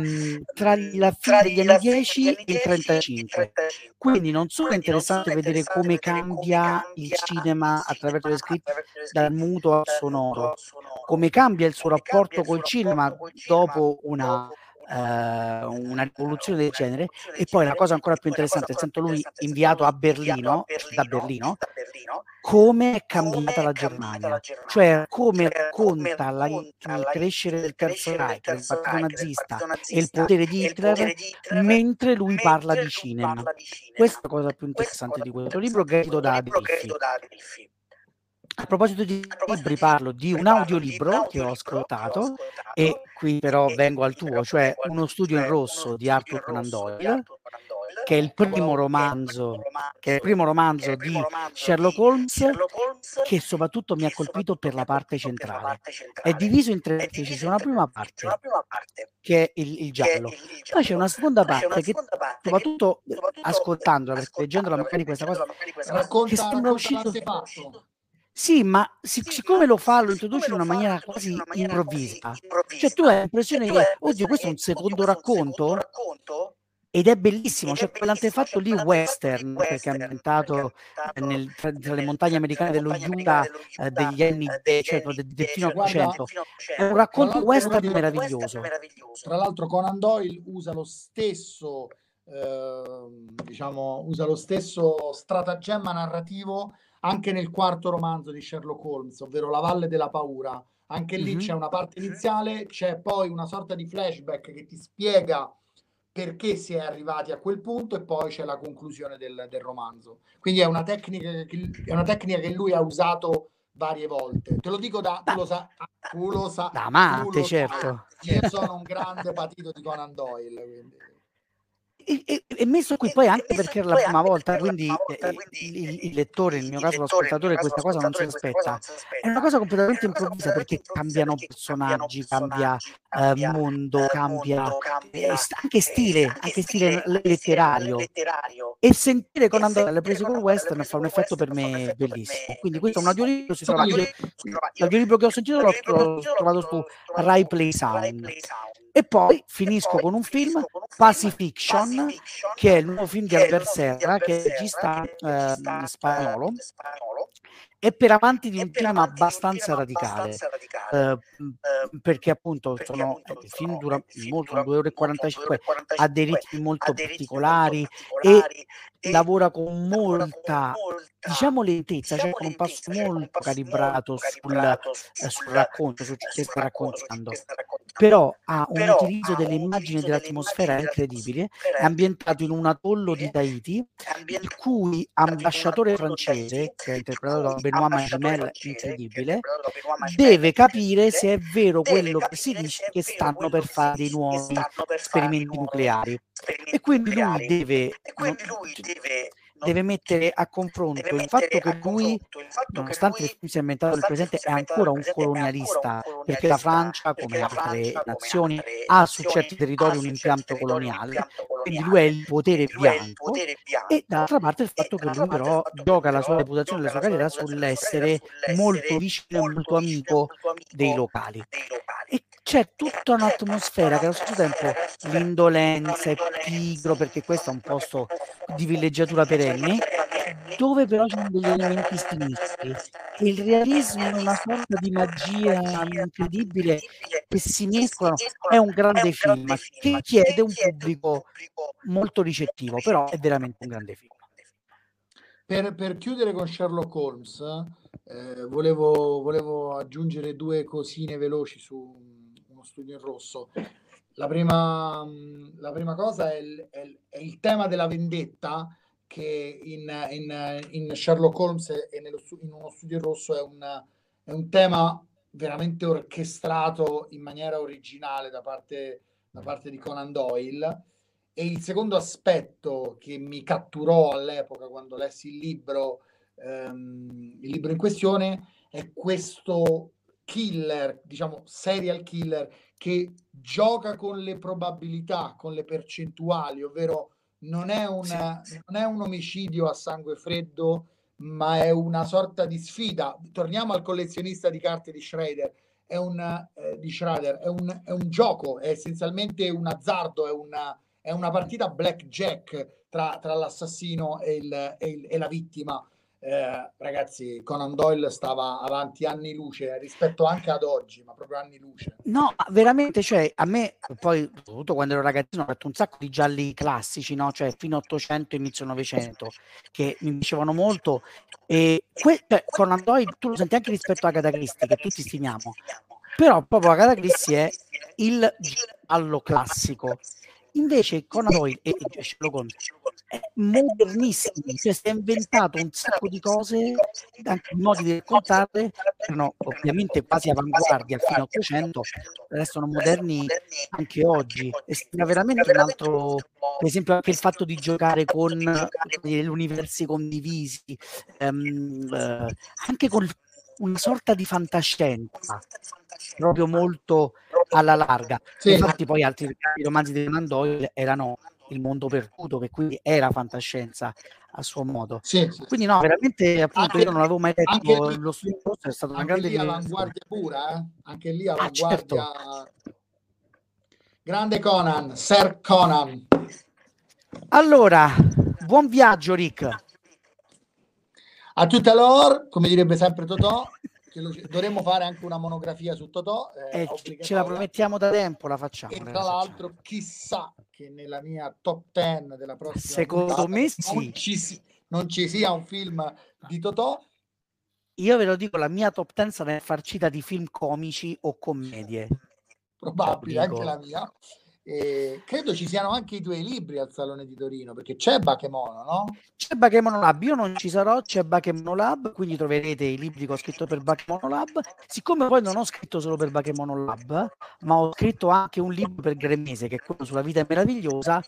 Speaker 1: Mh, tra la fine degli anni
Speaker 3: fine
Speaker 1: 10
Speaker 3: degli
Speaker 1: e il
Speaker 3: 10 e il
Speaker 1: 35.
Speaker 3: 35.
Speaker 1: Quindi non solo è interessante vedere come cambia il cinema attraverso le scritte dal muto al sonoro, come cambia il suo rapporto col cinema dopo una, eh, una rivoluzione del
Speaker 3: una
Speaker 1: genere.
Speaker 3: rivoluzione
Speaker 1: E
Speaker 3: del
Speaker 1: poi la
Speaker 3: genere.
Speaker 1: cosa ancora
Speaker 3: E
Speaker 1: più
Speaker 3: poi la cosa
Speaker 1: interessante,
Speaker 3: ancora
Speaker 1: essendo
Speaker 3: più
Speaker 1: lui
Speaker 3: interessante, essendo
Speaker 1: inviato a
Speaker 3: lui inviato
Speaker 1: Berlino,
Speaker 3: a
Speaker 1: da
Speaker 3: Berlino, da Berlino,
Speaker 1: come è cambiata la Germania, cioè come
Speaker 3: cioè
Speaker 1: racconta la- il crescere del
Speaker 3: il
Speaker 1: Terzo Reich, del
Speaker 3: Terzo
Speaker 1: partito nazista e il potere di
Speaker 3: il
Speaker 1: Hitler, mentre lui parla di cinema. Questa è la cosa più interessante di questo libro, gradito da Adolfi. A proposito di libri, parlo di un audiolibro che ho ascoltato e qui però vengo al tuo, cioè Uno studio in rosso di Arthur Conan Doyle, che è il primo romanzo, che è il primo romanzo di Sherlock Holmes, che soprattutto mi ha colpito per la parte centrale. È diviso in tre ci sono una prima parte che è il, il giallo, poi c'è una seconda parte che soprattutto ascoltandola, perché leggendola magari questa cosa,
Speaker 2: Racconta,
Speaker 1: che sembra uscito... Sì, ma sic- siccome lo fa, lo introduce in una maniera quasi improvvisa. Cioè tu hai l'impressione che, oddio, questo è un secondo racconto ed è bellissimo, cioè quell'antefatto lì western, perché è ambientato nel- tra, tra le montagne americane dello Utah eh, degli anni, cioè del, del fino
Speaker 2: Guarda,
Speaker 1: Ottocento. È un racconto western meraviglioso.
Speaker 2: Tra l'altro Conan Doyle usa lo stesso, ehm, diciamo, usa lo stesso stratagemma narrativo anche nel quarto romanzo di Sherlock Holmes, ovvero La Valle della Paura. Anche lì
Speaker 1: Mhm.
Speaker 2: c'è una parte iniziale, c'è poi una sorta di flashback che ti spiega perché si è arrivati a quel punto e poi c'è la conclusione del, del romanzo. Quindi è una, tecnica che, è una tecnica che lui ha usato varie volte. Te lo dico da... Tu lo, sa, tu lo sa,
Speaker 1: Da amante, certo.
Speaker 2: Io sono un grande patito di Conan Doyle. Quindi.
Speaker 1: E, e- e messo qui poi anche perché era la prima volta, quindi eh, il, il lettore, nel mio caso l'ascoltatore, questa cosa non si aspetta. È una cosa completamente improvvisa perché cambiano personaggi, cambia eh, mondo, cambia eh, anche stile, anche stile letterario. E sentire Conan Doyle alle prese con western fa un effetto per me bellissimo. Quindi questo è un audiolibro, si trova, io- l'audiolibro che ho sentito l'ho, l'ho trovato su Rai Play Sound. E poi finisco con un film, Pacifiction, che è il nuovo film di Albert Serra, che è regista eh, spagnolo, e per amanti di un tema abbastanza radicale. eh, perché appunto sono, il film dura molto, 2 ore e 45, ha dei ritmi molto particolari e lavora con molta, diciamo, lentezza, cioè con un passo molto calibrato sul, eh, sul racconto, su ciò che sta raccontando. Però ha un utilizzo delle immagini dell'atmosfera incredibile, è ambientato in un atollo di Tahiti, il cui ambasciatore francese, che è interpretato da Benoît Magimel, incredibile, deve capire se è vero quello che si dice che stanno per fare dei nuovi esperimenti nucleari. E quindi lui deve, non- deve mettere a confronto il fatto che lui, nonostante il film sia ambientato nel presente, è ancora un colonialista, perché la Francia, come altre nazioni, ha su certi territori un impianto coloniale, quindi lui è il potere bianco, e dall'altra parte il fatto che lui però gioca la sua reputazione e la sua carriera sull'essere molto vicino e molto amico dei locali. E c'è tutta un'atmosfera che allo stesso tempo l'indolenza è pigro perché questo è un posto di villeggiatura perenne dove però ci sono degli elementi sinistri e il realismo è una sorta di magia incredibile che si mescolano è un grande film che chiede un pubblico molto ricettivo però è veramente un grande film.
Speaker 2: Per, per chiudere con Sherlock Holmes, eh, volevo, volevo aggiungere due cosine veloci su studio in rosso. La prima, mh, la prima cosa è il, è il- è il tema della vendetta che in, in- in Sherlock Holmes e nello in uno studio in rosso è un, è un tema veramente orchestrato in maniera originale da parte, da parte di Conan Doyle. E il secondo aspetto che mi catturò all'epoca quando lessi il libro, ehm, il libro in questione, è questo killer, diciamo serial killer, che gioca con le probabilità, con le percentuali, ovvero non è, una, non è un omicidio a sangue freddo, ma è una sorta di sfida. Torniamo al collezionista di carte di Schrader. È un, eh, di Schrader, è un, è un gioco, è essenzialmente un azzardo, è una, è una partita blackjack tra, tra l'assassino e, il, e, il, e la vittima. Eh, ragazzi, Conan Doyle stava avanti anni luce rispetto anche ad oggi, ma proprio anni luce.
Speaker 1: No, ma veramente, cioè, a me poi, soprattutto quando ero ragazzino, ho letto un sacco di gialli classici, no? Cioè, fino 800 inizio 900, che mi piacevano molto. E que- cioè, Conan Doyle, tu lo senti anche rispetto a Agatha Christie, che tutti stimiamo. Però proprio Agatha Christie è il giallo classico. Invece Conan Doyle e e Sherlock Holmes è modernissimi, cioè si è inventato un sacco di cose, anche modi di raccontarle erano ovviamente quasi avanguardia a fine 800, restano moderni anche oggi e sembra veramente un altro per esempio anche il fatto di giocare con gli universi condivisi, ehm, eh, anche con una sorta di fantascienza proprio molto alla larga.
Speaker 2: Sì.
Speaker 1: Infatti poi altri romanzi di Conan Doyle erano Il mondo perduto, che quindi era fantascienza a suo modo.
Speaker 2: Sì, sì.
Speaker 1: Quindi no, veramente appunto
Speaker 2: Anche-
Speaker 1: io non avevo mai letto
Speaker 2: lì-
Speaker 1: lo studio è stata una grande
Speaker 2: lì avanguardia pura, eh? Anche lì
Speaker 1: Ah, certo.
Speaker 2: avanguardia. Grande Conan, Sir Conan.
Speaker 1: Allora, buon viaggio Rick.
Speaker 2: A tutta l'or, come direbbe sempre Totò, lo- dovremmo fare anche una monografia su Totò. eh,
Speaker 1: Eh, ce- la promettiamo da tempo, la facciamo.
Speaker 2: E
Speaker 1: la
Speaker 2: tra
Speaker 1: facciamo.
Speaker 2: l'altro, chissà che nella mia top 10 della prossima
Speaker 1: Secondo
Speaker 2: puntata
Speaker 1: me
Speaker 2: non,
Speaker 1: sì.
Speaker 2: ci, si- non ci sia un film di Totò.
Speaker 1: Io ve lo dico, la mia top 10 sarà infarcita di film comici o commedie.
Speaker 2: probabile anche la mia. E credo ci siano anche i tuoi libri al Salone di Torino, perché c'è Bachemono, no?
Speaker 1: C'è Bakemono Lab, io non ci sarò, c'è Bakemono Lab, quindi troverete i libri che ho scritto per Bakemono Lab. Siccome poi non ho scritto solo per Bakemono Lab, ma ho scritto anche un libro per Gremese, che è quello sulla vita meravigliosa,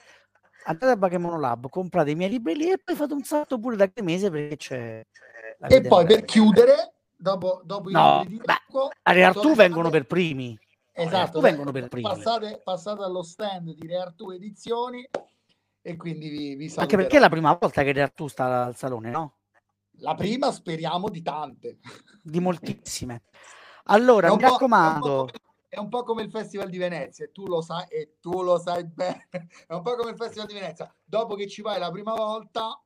Speaker 1: andate a Bakemono Lab, comprate i miei libri lì e poi fate un salto pure da Gremese perché c'è...
Speaker 2: E poi per chiudere, dopo, dopo i
Speaker 1: No,
Speaker 2: libri di Rocco,
Speaker 1: A Re Artù vengono per primi.
Speaker 2: Esatto,
Speaker 1: vengono per primi.
Speaker 2: Passate, passate allo stand di Re Artù Edizioni e quindi vi, vi
Speaker 1: Anche
Speaker 2: saluterò.
Speaker 1: perché è la prima volta che Re Artù sta al salone, no?
Speaker 2: La prima speriamo di tante.
Speaker 1: Di moltissime. (laughs) Allora, mi raccomando...
Speaker 2: È un, po' come, il Festival di Venezia, e tu lo sai e tu lo sai bene. (laughs) È un po' come il Festival di Venezia. Dopo che ci vai la prima volta,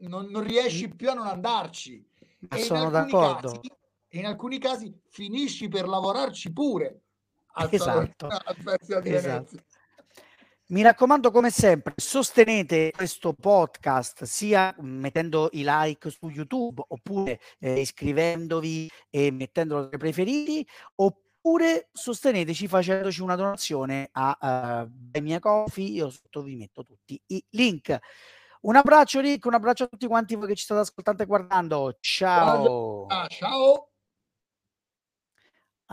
Speaker 2: non, non riesci più a non andarci.
Speaker 1: Ma
Speaker 2: E in
Speaker 1: sono
Speaker 2: alcuni
Speaker 1: d'accordo.
Speaker 2: casi- in alcuni casi finisci per lavorarci pure.
Speaker 1: Esatto.
Speaker 2: di
Speaker 1: Esatto. Mi raccomando, come sempre, sostenete questo podcast sia mettendo i like su YouTube oppure eh, iscrivendovi e mettendolo tra i preferiti, oppure sosteneteci facendoci una donazione a uh, Buy Me a Coffee. Io sotto vi metto tutti i link. Un abbraccio, Rick, un abbraccio a tutti quanti voi che ci state ascoltando e guardando. Ciao.
Speaker 2: Ah, ciao.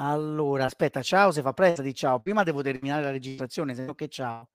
Speaker 1: Allora, aspetta, ciao, se fa presto di ciao. Prima devo terminare la registrazione, se no che ciao.